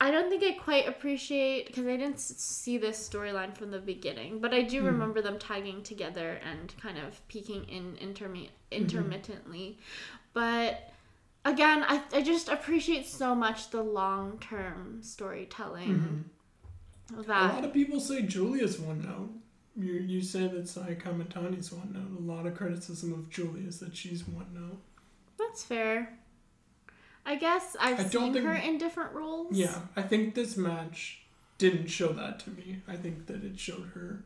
I don't think I quite appreciate because I didn't see this storyline from the beginning, but I do Mhm. remember them tagging together and kind of peeking in intermi- intermittently. But again, I, I just appreciate so much the long term storytelling Mhm. A lot of people say Julia's one note. You you say that Sai Kamitani's one note. A lot of criticism of Julia is that she's one note. That's fair. I guess I've I don't seen think- her in different roles. Yeah, I think this match didn't show that to me. I think that it showed her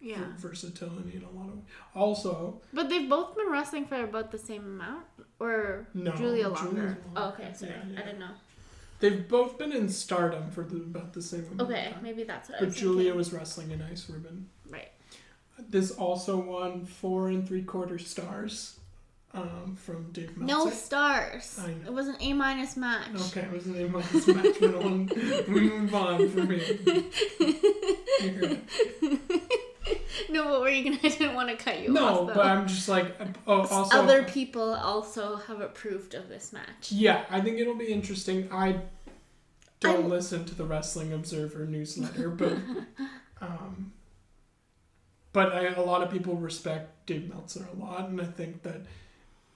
Yeah. ver- versatility in a lot of. Also, But they've both been wrestling for about the same amount? Or no, Julia longer? longer. Oh, okay, sorry. Yeah, yeah. I didn't know. They've both been in Stardom for the, about the same amount Okay, of time. maybe that's what I But was Julia thinking. was wrestling in Ice Ribbon. Right. This also won four and three quarter stars um, from Dave Meltzer. No stars. I know. It was an A minus match. Okay, it was an A minus match. We, don't, we move on from here. You heard it. no, what were you gonna? I didn't want to cut you No, off. though. but I'm just like, oh, also. other people also have approved of this match. Yeah, I think it'll be interesting. I don't I'm- listen to the Wrestling Observer newsletter, but um, but I, a lot of people respect Dave Meltzer a lot, and I think that.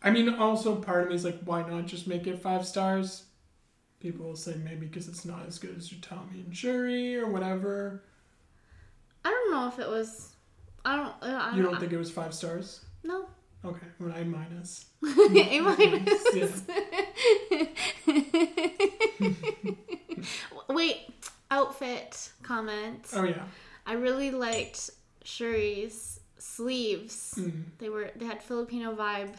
I mean, also part of me is like, why not just make it five stars? People will say maybe because it's not as good as Utami and Shuri or whatever. I don't know if it was. I don't. uh, I You don't think it was five stars? No. Okay, well, I minus. A minus. Yeah. Wait, outfit comment. Oh yeah. I really liked Shuri's sleeves. Mm. They were they had Filipino vibe,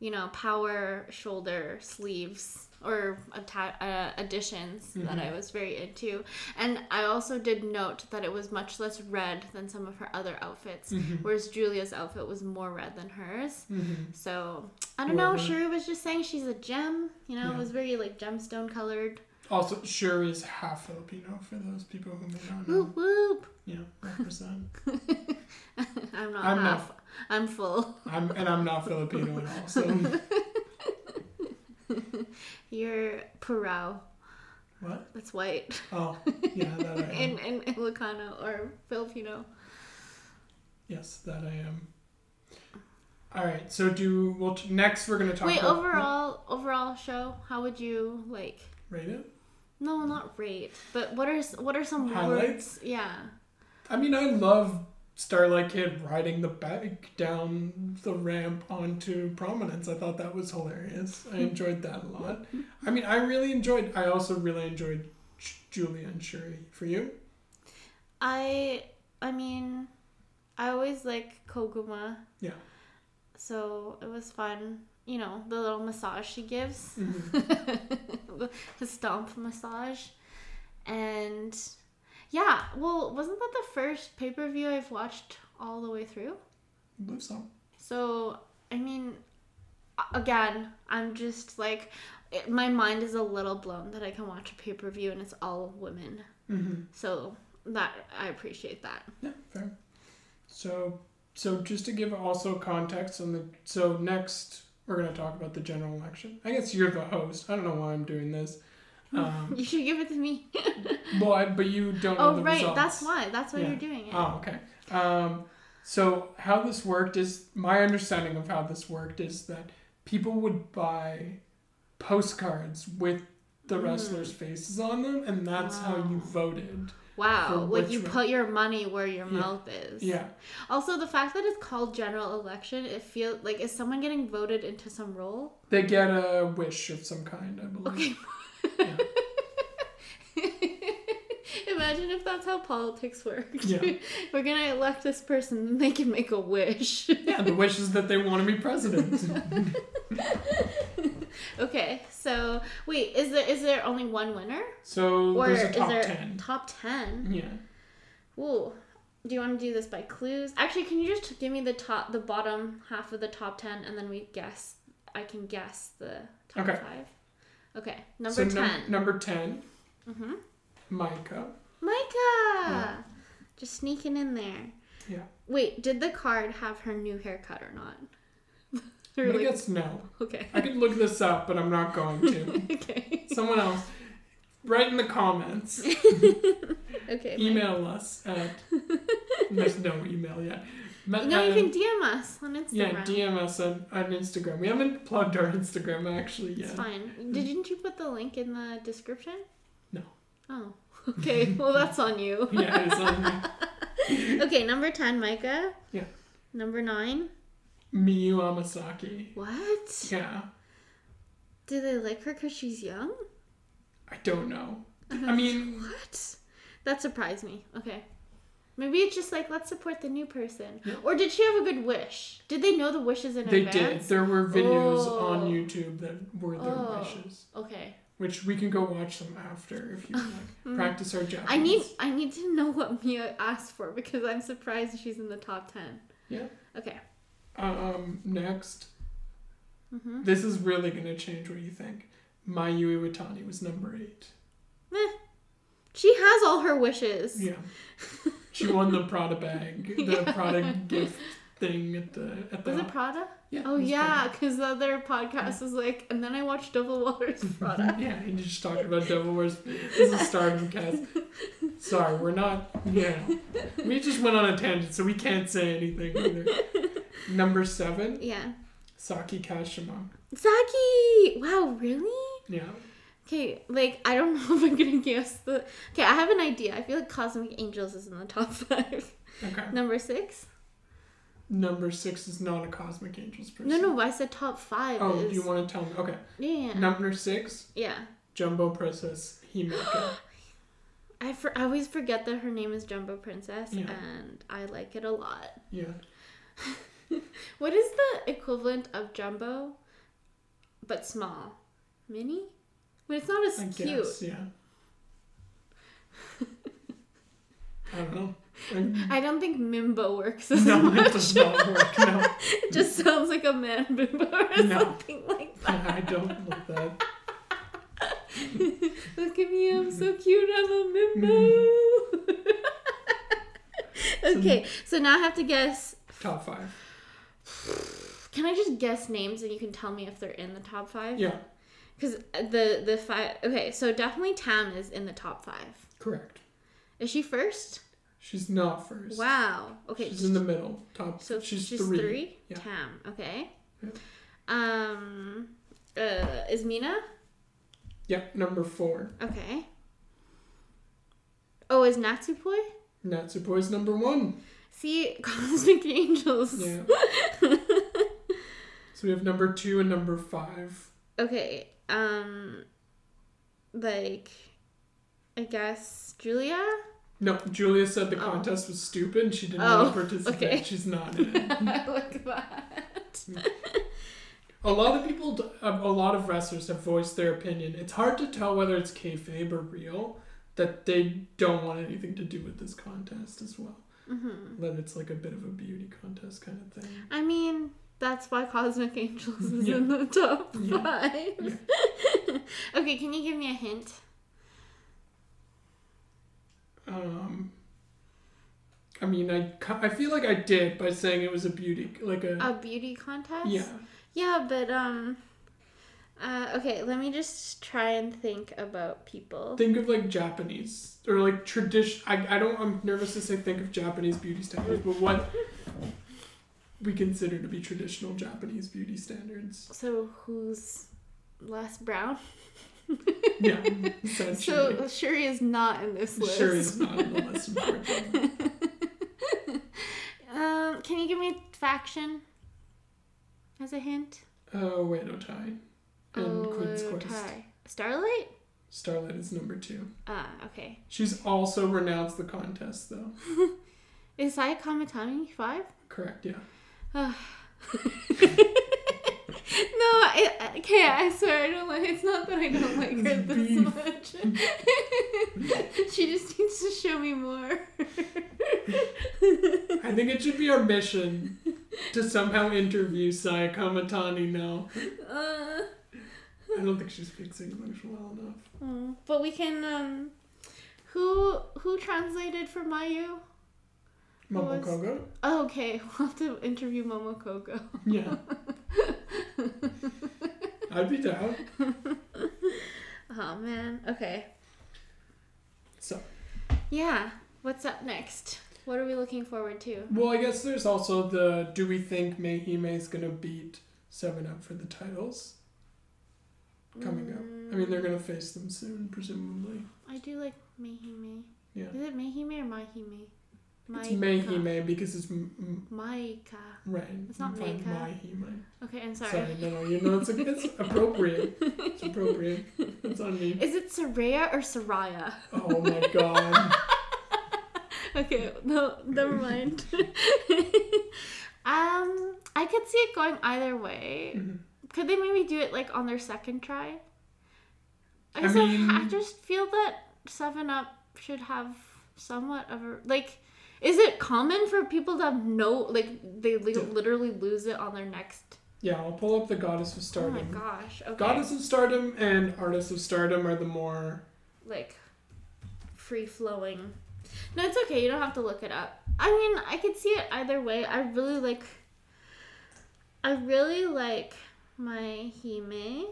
you know, power shoulder sleeves or atta- uh, additions that Mhm. I was very into. And I also did note that it was much less red than some of her other outfits, Mhm. whereas Julia's outfit was more red than hers. Mhm. So I don't know. Whoever- Shuri was just saying she's a gem. You know, Yeah. it was very like gemstone colored. Also, Shuri is half Filipino for those people who may not know. Whoop whoop. Yeah, represent. I'm not I'm not- half. I'm full. I'm and I'm not Filipino at all. So You're Purao. what? That's white. Oh, yeah, that I am. in, in Ilocano or Filipino. yes, that I am. All right. So do well. T- next, we're gonna talk. Wait, about, overall, overall show, how would you like? Rate it. No, not rate, but what are what are some Highlights? words? Yeah. I mean, I love Starlight Kid riding the bike down the ramp onto prominence. I thought that was hilarious. I enjoyed that a lot. I mean, I really enjoyed. I also really enjoyed J- Julia and Shuri. For you? I I mean, I always like Koguma. Yeah. So it was fun. You know, the little massage she gives. Mhm. the stomp massage. And yeah, well, wasn't that the first pay per view I've watched all the way through. I believe so. So, I mean, again, I'm just like, it, my mind is a little blown that I can watch a pay per view and it's all women. Mm-hmm. So, that, I appreciate that. Yeah, fair. So, so just to give also context on the so next we're gonna talk about the general election. I guess you're the host. I don't know why I'm doing this. Um, You should give it to me. well, I, but you don't know oh, the right. results. That's why. That's why Yeah. you're doing it. Oh, okay. Um, so how this worked is my understanding of how this worked is that people would buy postcards with the Mm. wrestlers' faces on them, and that's how you voted. Wow. Like, you put your money where your Yeah. mouth is. Yeah. Also, the fact that it's called general election, it feels like is someone getting voted into some role? They get a wish of some kind, I believe. Okay. Yeah. Imagine if that's how politics works. Yeah. We're gonna elect this person, and they can make a wish. Yeah, the wish is that they want to be president. okay, so wait, is there is there only one winner, So or there's a is top there ten. top ten? Yeah. Ooh. Do you want to do this by clues? Actually, can you just give me the top, the bottom half of the top ten, and then we guess. I can guess the top Okay. five. Okay, number so num- ten. number ten, mm-hmm. Maika. Maika, Yeah. just sneaking in there. Yeah. Wait, did the card have her new haircut or not? Or like- guess no. okay. I could look this up, but I'm not going to. okay. Someone else, write in the comments. Okay. Email us at. There's no email yet. No, you uh, can DM us on Instagram. Yeah, DM us on, on Instagram. We haven't plugged our Instagram actually Yeah. It's fine. Didn't you put the link in the description? No. Oh. Okay. Well, that's on you. Yeah, it's on me. okay, number 10, Maika. Yeah. Number 9. Miyu Amasaki. What? Yeah, Do they like her because she's young? I don't know. I mean, What? That surprised me. Okay. Maybe it's just like, let's support the new person. Yeah. Or did she have a good wish? Did they know the wishes in they did. There were videos Oh. on YouTube that were their Oh. wishes, Okay. which we can go watch them after if you like. Practice our Japanese. I need I need to know what Mia asked for because I'm surprised she's in the top 10. Yeah. Okay. Um, next, Mhm. this is really gonna change what you think. Mayu Iwatani was number eight. She has all her wishes. Yeah. She won the Prada bag, the Yeah. Prada gift thing at the at the. Was it Prada? Yeah. Oh yeah, because the other podcast is like, and then I watched Double Waters Prada. yeah, he just talked about Devil Wears. This is a Stardom cast. Sorry, we're not. Yeah, we just went on a tangent, so we can't say anything either. Number seven, yeah. Saki Kashima. Saki! Wow, really? Yeah, Okay, like I don't know if I'm gonna guess the. Okay, I have an idea. I feel like Cosmic Angels is in the top five. okay. Number six? Number six is not a Cosmic Angels person. No, no, I said top five. Oh, is... do you want to tell me? Okay. Yeah. Number six, Yeah. Jumbo Princess Himeka. I, for, I always forget that her name is Jumbo Princess, Yeah. and I like it a lot. Yeah. What is the equivalent of Jumbo, but small? Mini? But it's not as I cute. guess. Yeah. I don't know. I- don't think Mimbo works as no, much. it does not work. No, it just sounds like a man bimbo or No. something like that. I don't like that. Look at me, I'm so cute, I'm a Mimbo. Mm. okay, so now I have to guess. Top five. Can I just guess names and you can tell me if they're in the top five? Yeah, Because the the five. Okay, so definitely Tam is in the top five. correct. Is she first? She's not first. Wow. Okay. She's in the middle. Top. so she's, she's, three. three. Yeah. Tam. Okay. Yeah. Um. Uh, is Mina? Yep. Number four. Okay. Oh, is Natsupoi? Natsupoi's number one. See, Cosmic Angels. Yeah. so we have number two and number five. Okay. Um. Like, I guess Julia. No, Julia said the Oh. contest was stupid. She didn't Oh, want to participate. okay. She's not in it. Look at that. A lot of people, a lot of wrestlers have voiced their opinion. It's hard to tell whether it's kayfabe or real that they don't want anything to do with this contest as well. hmm That it's like a bit of a beauty contest kind of thing. I mean, that's why Cosmic Angels is Yeah. in the top Yeah. five. okay, can you give me a hint? Um, I mean, I, I feel like I did by saying it was a beauty, like a, A beauty contest? yeah. Yeah, but um uh, okay, let me just try and think about people. Think of like Japanese or like tradition. I, I don't. I'm nervous to say think of Japanese beauty standards, but what we consider to be traditional Japanese beauty standards. So who's less brown? Yeah. So Shuri is not in this list. Shuri is not on the list, unfortunately. Um, can you give me faction as a hint? Oh, wait, Otai. And Queen's Oh, Quest. tie. Starlight? Starlight is number two. Ah, okay. She's also renounced the contest, though. Is Sai Kamitani five? Correct, yeah. No, I, I- okay, I swear I don't like. It's not that I don't like her this much. she just needs to show me more. I think it should be our mission to somehow interview Saya Kamitani now. Uh, I don't think she speaks English well enough. oh, but we can. Um, who who translated for Mayu? Momo Kohgo? Oh, okay, we'll have to interview Momo Kohgo. Yeah. I'd be down. Oh man. Okay. So, Yeah. What's up next? What are we looking forward to? well, I guess there's also the do we think Meihime is going to beat 7Upp for the titles coming up? I mean, they're going to face them soon, presumably. I do like Meihime. Yeah. Is it Meihime or Maihime? It's Maika. Meihime because it's m- Maika. right. It's not Meika. Maihime. Okay, I'm sorry. Sorry, no, no, you know, it's, it's appropriate. It's appropriate. It's on me. Is it Soraya or Soraya? Oh my god. Okay, no, never mind. um, I could see it going either way. Mhm. Could they maybe do it like on their second try? I, I, mean- I just feel that 7Upp should have somewhat of a like. Is it common for people to have no like they li- literally lose it on their next? Yeah, I'll pull up the Goddess of Stardom. Oh my gosh! Okay. Goddess of Stardom and Artist of Stardom are the more. like free flowing. No, it's okay. You don't have to look it up. I mean, I could see it either way. I really like. I really like my Hime,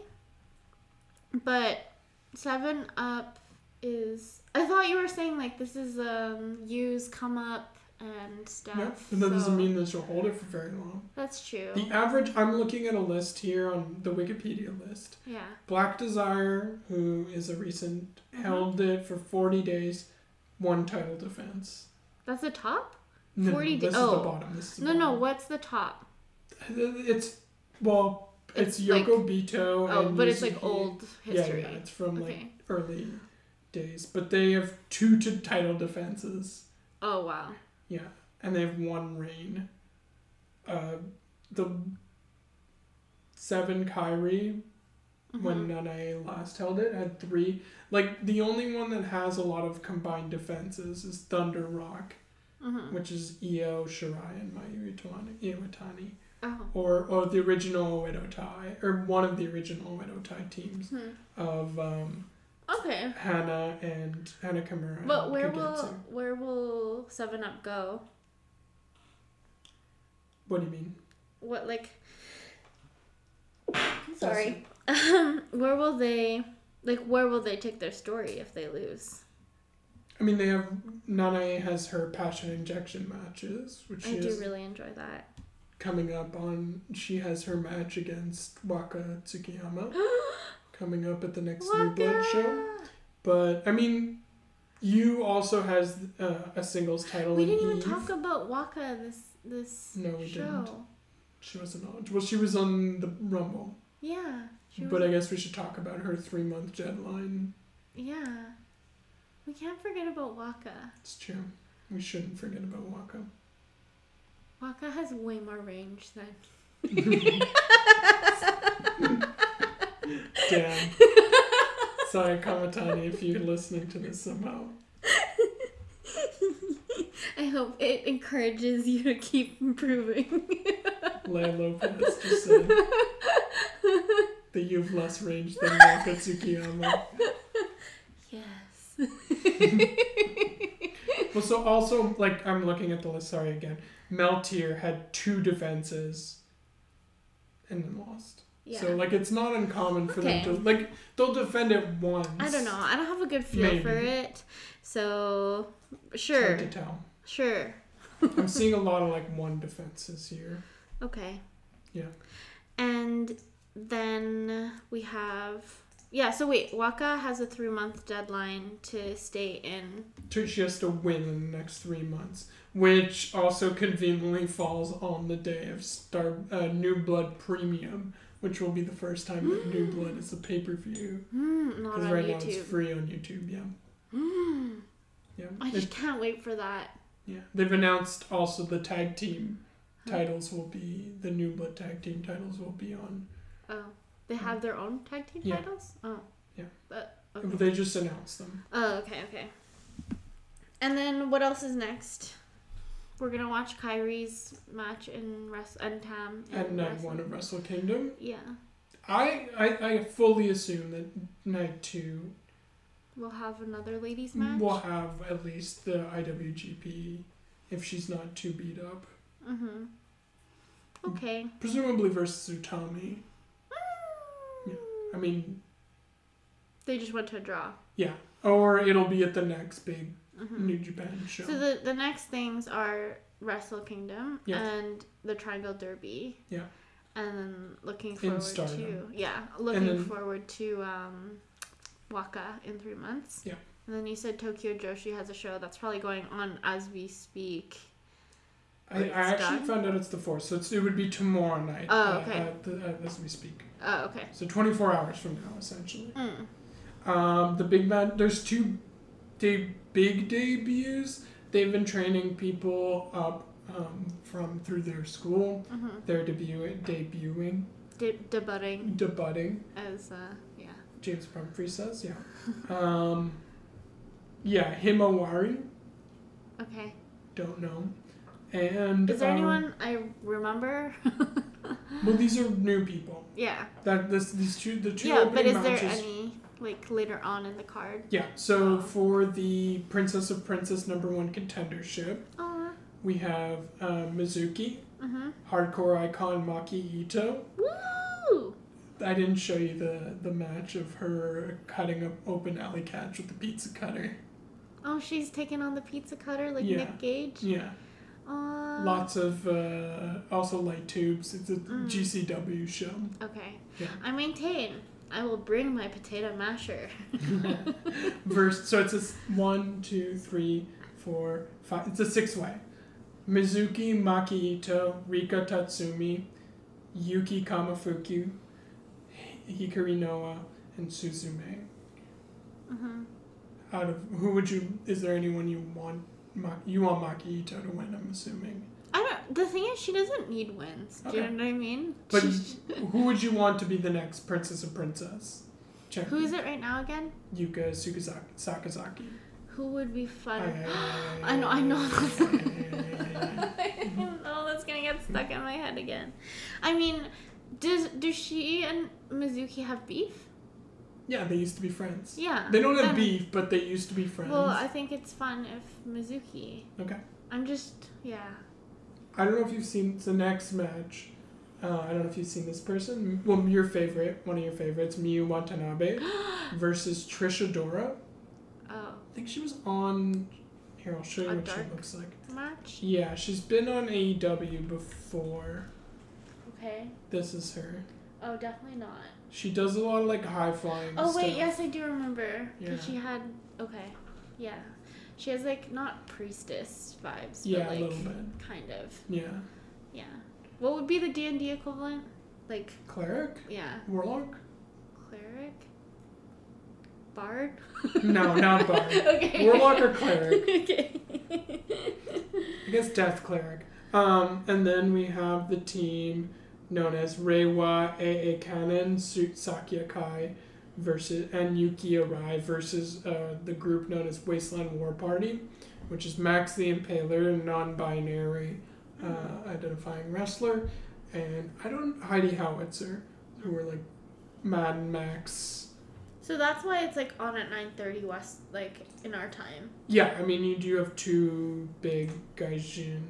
but Seven Up is. I thought you were saying like this is um use come up and stuff. Yeah, but that doesn't mean that you'll hold it for very long. that's true. The average, I'm looking at a list here on the Wikipedia list. yeah. Black Desire, who is a recent, Mhm. held it for 40 days, one title defense. That's the top. No, 40 no, this is the oh. bottom. This is the No, no. What's the top? It's, well, it's, It's like- Yoko Bito Oh, but it's like old history. yeah, it's from like early days. But they have two to title defenses. Oh wow. Yeah, and they have one reign. Uh, the seven Kairi when Mhm. Nanae last held it had three. Like the only one that has a lot of combined defenses is Thunder Rock, Mhm. which is Io, Shirai, and Mayu Iwatani, Oh. or or the original Oedo Tai, or one of the original Oedo Tai teams Hmm. of um, Okay. Hana and Hana Kimura. But where will where will 7Upp go? What do you mean? What like? Sorry. Um, where will they like? Where will they take their story if they lose? I mean, they have Nanae has her passion injection matches, which I do is really enjoy that. coming up on. She has her match against Waka Tsukiyama coming up at the next New Blood show. But I mean, you also has uh, a singles title We didn't even Eve. talk about Waka this this No, we show. didn't. She wasn't on. Well, she was on the Rumble, Yeah. But I guess we should talk about her three month deadline. yeah. We can't forget about Waka. It's true. We shouldn't forget about Waka. Waka has way more range than. Damn. Sorry, Kamitani, if you're listening to this somehow. I hope it encourages you to keep improving. Leia Lopez just said that you have less range than Waka Tsukiyama. yes. Well, so also, like, I'm looking at the list, sorry again. Meltier had two defenses and then lost. Yeah. So, like, it's not uncommon for them to, like, they'll defend it once. I don't know. I don't have a good feel for it. So, It's sure. hard to tell. Sure. I'm seeing a lot of, like, one defenses here. Okay. Yeah. And then we have yeah, so wait, Waka has a three month deadline to stay in. She has to win in the next three months, which also conveniently falls on the day of Star uh, New Blood Premium, which will be the first time that New Blood is a pay per view. Not Because on right now it's free on YouTube. Yeah, Hmm, yeah. I just can't wait for that. yeah, they've announced also the tag team titles will be the New Blood tag team titles will be on. Oh, they have their own tag team Yeah. titles. Oh, Yeah. But okay. They just announced them. Oh, okay, okay. And then what else is next? We're gonna watch Kairi's match in Res- and Tam in At night Wrestle- one of Wrestle Kingdom, Yeah, I, I I fully assume that night two we'll have another ladies mm, match. We'll have at least the IWGP if she's not too beat up. Mm-hmm. Mm, okay. Presumably versus Utami. Mm. Yeah. I mean, They just went to a draw. yeah. Or it'll be at the next big hmm New Japan show. So the the next things are Wrestle Kingdom Yeah. and the Triangle Derby. Yeah. And then looking forward to yeah, looking then- forward to um, Waka in three months. Yeah. And then you said Tokyo Joshi has a show that's probably going on as we speak. I, I actually done? found out it's the fourth, so it's, it would be tomorrow night. Oh, uh, okay. at the, uh, as we speak. Oh, okay. So 24 hours from now, essentially. Mm. Um, the big man, there's two de- big debuts. They've been training people up um, from through their school. Mm-hmm. They're debut- debuting, De- debuting debuting. as uh, yeah. James Pumphrey says, yeah. um, yeah, Himawari, Okay. don't know. And Is there um, anyone I remember? Well, these are new people. yeah. That this these two the two Yeah, but is there any like later on in the card? Yeah, so for the Princess of Princess number one contendership, Oh. we have uh, Mizuki, Mm-hmm. hardcore icon Maki Ito. Woo! I didn't show you the, the match of her cutting up open alley catch with the pizza cutter. Oh, she's taking on the pizza cutter like Yeah. Nick Gage. Yeah, Aw. lots of uh, also light tubes. It's a Mm. GCW show. Okay. Yeah. I maintain. I will bring my potato masher. Verse. So it's a one, two, three, four, five. It's a six way. Mizuki Maki Ito, Rika Tatsumi, Yuki Kamifuku, Hikari Noa, and Suzume. Mm-hmm. Out of who would you? Is there anyone you want? You want Maki Ito to win? I'm assuming. I don't. The thing is, she doesn't need wins. Do you know what I mean? But who would you want to be the next Princess of Princess? Check. who is it right now again? Yuka Sukazaki, Sakazaki. Who would be fun? I I know. I know. know. I know that's gonna get stuck in my head again. I mean, does does she and Mizuki have beef? yeah, they used to be friends. Yeah. They don't have beef, but they used to be friends. Well, I think it's fun if Mizuki. okay. I'm just yeah. I don't know if you've seen the next match. Uh, I don't know if you've seen this person. Well, your favorite, one of your favorites, Miyu Watanabe versus Trish Adora. Oh, I think she was on. Here, I'll show you A what she looks like. match. Yeah, she's been on AEW before. Okay. This is her. Oh, definitely not. She does a lot of like high flying. Oh wait, stuff. yes, I do remember. Because Yeah. she had okay, yeah, she has like not priestess vibes, Yeah, but a like little bit. kind of, Yeah, yeah. What would be the D and D equivalent? Like cleric, yeah, warlock. cleric, bard. No, not bard. okay. Warlock or cleric. okay. I guess death cleric. Um, and then we have the team known as Reiwa Ee Kanen Su- Saki Akai versus and Yuki Arai versus uh, the group known as Wasteland War Party, which is Max the Impaler, a non-binary uh, identifying wrestler, and I don't Heidi Howitzer, who are like Mad and Max. So that's why it's like on at nine thirty West, like in our time. Yeah, I mean you do have two big Gaijin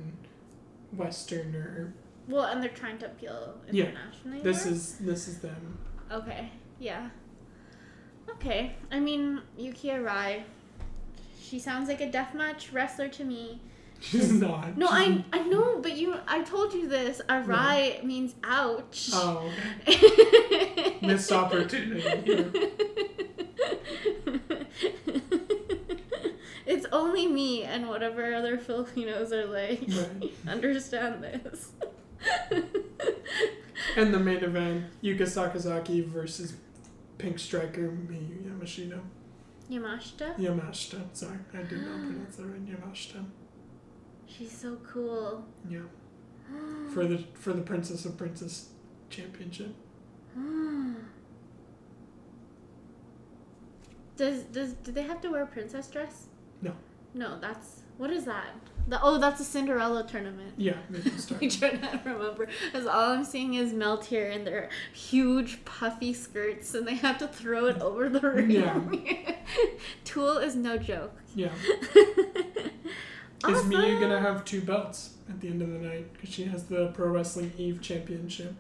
Westerner. Well, and they're trying to appeal internationally. Yeah. This more? is this is them. okay. Yeah. Okay. I mean, Yuki Arai. She sounds like a deathmatch wrestler to me. She's not. No, I I know, but you I told you this. Arai means ouch. Oh, okay. Missed opportunity. it's only me and whatever other Filipinos are like Right. understand this. And the main event, Yuka Sakazaki versus Pink Striker Yamashita. Yamashita? Yamashita. Sorry, I did not pronounce that right. Yamashita. She's so cool. Yeah. For the for the Princess of Princess Championship. does does do they have to wear a princess dress? No. No, that's what is that? The, oh, that's a Cinderella tournament. Yeah. I try not to remember. Because all I'm seeing is Melt here in their huge puffy skirts and they have to throw it over the ring. Yeah. Tool is no joke. Yeah. Is Awesome. Miyu gonna have two belts at the end of the night? Because she has the Pro Wrestling Eve Championship.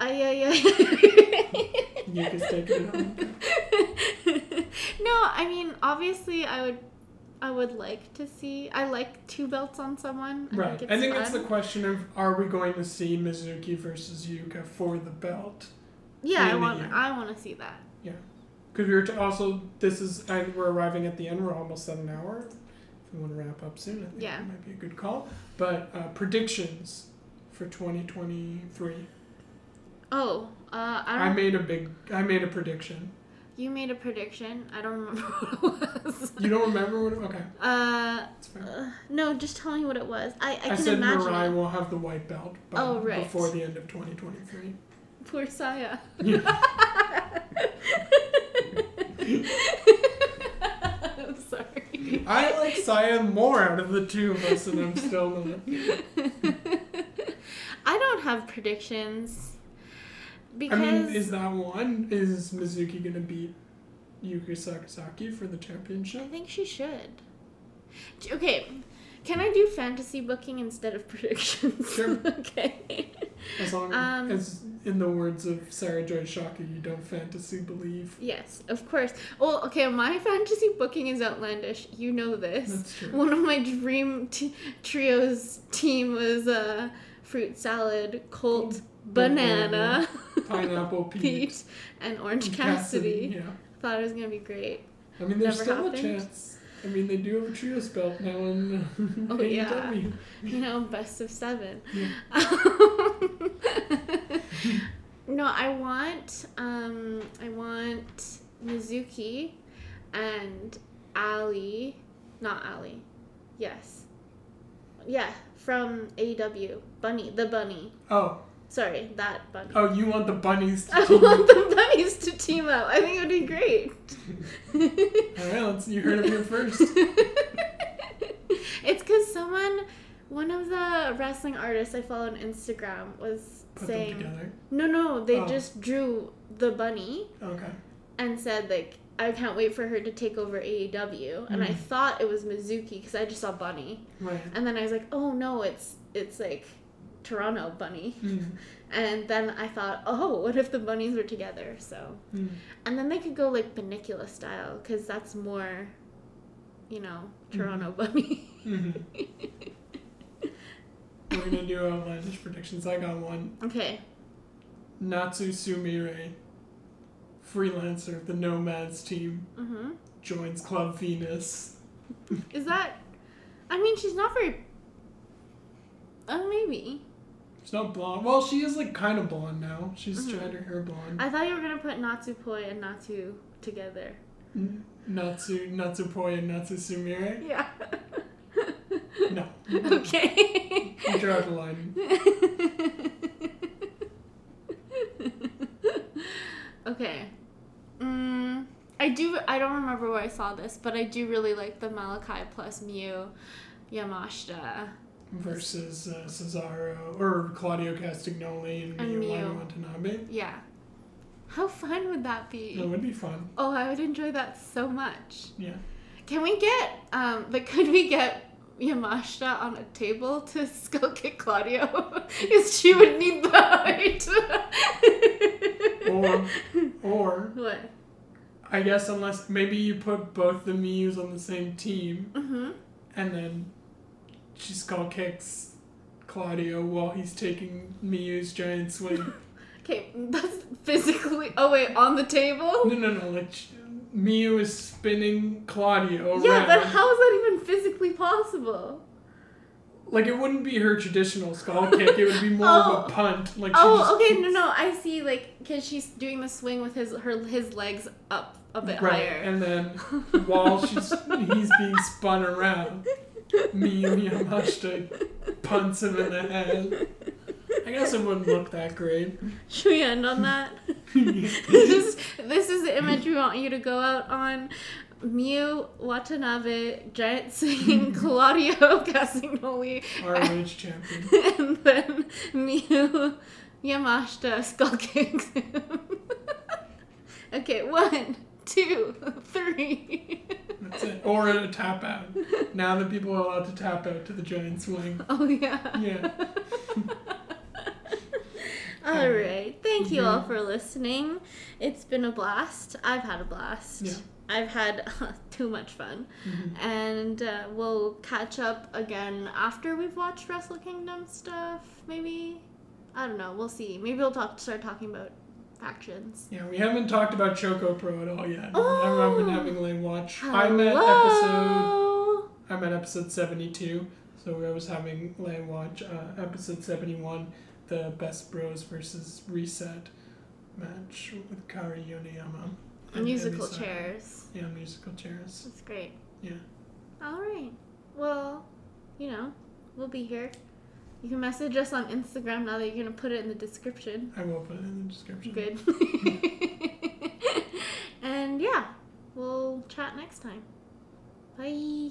Ay, ay, ay. Yuka's taking it home. No, I mean obviously I would I would like to see I like two belts on someone. I Right. Think I think it's the question of are we going to see Mizuki versus Yuka for the belt? Yeah, I want. I want to see that. Yeah, because we were also this is and we're arriving at the end. We're almost at an hour. If we want to wrap up soon, I think Yeah. might be a good call. But uh, predictions for 2023. Oh, uh, I I made a big. I made a prediction. You made a prediction. I don't remember what it was. You don't remember what? It, was? okay, Uh, uh, no, just tell me what it was. I I, I, can said imagine. It. will have the white belt by, Oh, right. before the end of 2023. Poor Saya. Yeah. I'm sorry. I like Saya more out of the two of us, and I'm still. I don't have predictions I because mean, is that one? Is Mizuki gonna beat Yuka Sakazaki for the championship? I think she should. Okay, can I do fantasy booking instead of predictions? Sure. okay. As long Um, as, in the words of Sarah Joy Shaka, you don't fantasy believe. Yes, of course. Well, okay, my fantasy booking is outlandish. You know this. That's true. One of my dream t- trios team was uh, fruit salad, Colt, banana, Pineapple Pete, Pete, and Orange Cassidy. Yeah. Thought it was gonna be great. I mean, there's Never still happened. a chance. I mean, they do have a trios belt now in Oh, yeah. You know, best of seven. Yeah. no, I want um I want Mizuki and Ali, not Ali. Yes. Yeah, from AEW. Bunny, the bunny. Oh, Sorry, that bunny. oh, you want the bunnies to I team want up. the bunnies to team up. I think it would be great. All right, let's. You heard it here first. it's because someone, one of the wrestling artists I follow on Instagram was Put saying, them together. no, no, they Oh. just drew the bunny Okay. and said like, I can't wait for her to take over AEW, and I Mm. thought it was Mizuki because I just saw Bunny, Right. and then I was like, oh no, it's it's like Toronto Bunny, Mm. and then I thought, oh, what if the bunnies were together? So, Mm. and then they could go like Bunnicula style because that's more, you know, Toronto Bunny. Mhm. We're gonna do outlandish predictions. I got one. okay. Natsu Sumire, freelancer of the Nomads team, Mm-hmm. joins Club Venus. Is that? I mean, she's not very. Oh, maybe. She's not blonde. Well, she is like kind of blonde now. She's Mhm. dyed her hair blonde. I thought you were gonna put Natsupoi and Natsu together. N- Natsu Natsupoi and Natsu Sumire. Yeah. No. okay. You draw the line. okay. Mm, I do. I I don't remember where I saw this, but I do really like the Malakai plus Miyu Yamashita. Versus uh, Cesaro or Claudio Castagnoli and, And Miyu. Watanabe. Yeah. How fun would that be? That would be fun. Oh, I would enjoy that so much. Yeah. Can we get, um, but could we get Yamashita on a table to skull kick Claudio? Because she would need the height. Or, or what? I guess unless maybe you put both the Miyus on the same team Mm-hmm. and then she skull kicks Claudio while he's taking Miyu's giant swing. Okay, that's physically. Oh wait, on the table. no, no, no. Like Miyu is spinning Claudio Yeah, around. but how is that even physically possible? Like it wouldn't be her traditional skull kick. It would be more of Oh. a punt. Like Oh, okay, keeps- no, no, I see. Like, cause she's doing the swing with his her his legs up a bit right, higher. and then while she's he's being spun around, Miyu Yamashita punts him in the head. I guess it wouldn't look that great. Should we end on that? this is this is the image we want you to go out on. Miu Watanabe, giant swinging Claudio Castagnoli, ROH champion. and then Miyu Yamashita him. okay, one, two, three. That's it. Or a tap out. Now that people are allowed to tap out to the giant swing. Oh yeah. Yeah. All right. Thank you all Mhm. for listening. It's been a blast. I've had a blast. Yeah. I've had too much fun. Mhm. And uh, we'll catch up again after we've watched Wrestle Kingdom stuff, maybe. I don't know. We'll see. Maybe we'll talk start talking about factions. Yeah, we haven't talked about Choco Pro at all yet. Oh. I've been having Lane watch. I'm at episode I'm at episode 72, so I was having Lane watch uh, episode 71, the Best Bros versus Reset match with Kaori Yoneyama. and Musical Emi Sakura. chairs. Yeah, musical chairs. That's great. Yeah. All right. Well, you know, we'll be here. You can message us on Instagram now that you're gonna put it in the description. I will put it in the description. Good. and yeah, we'll chat next time. Bye.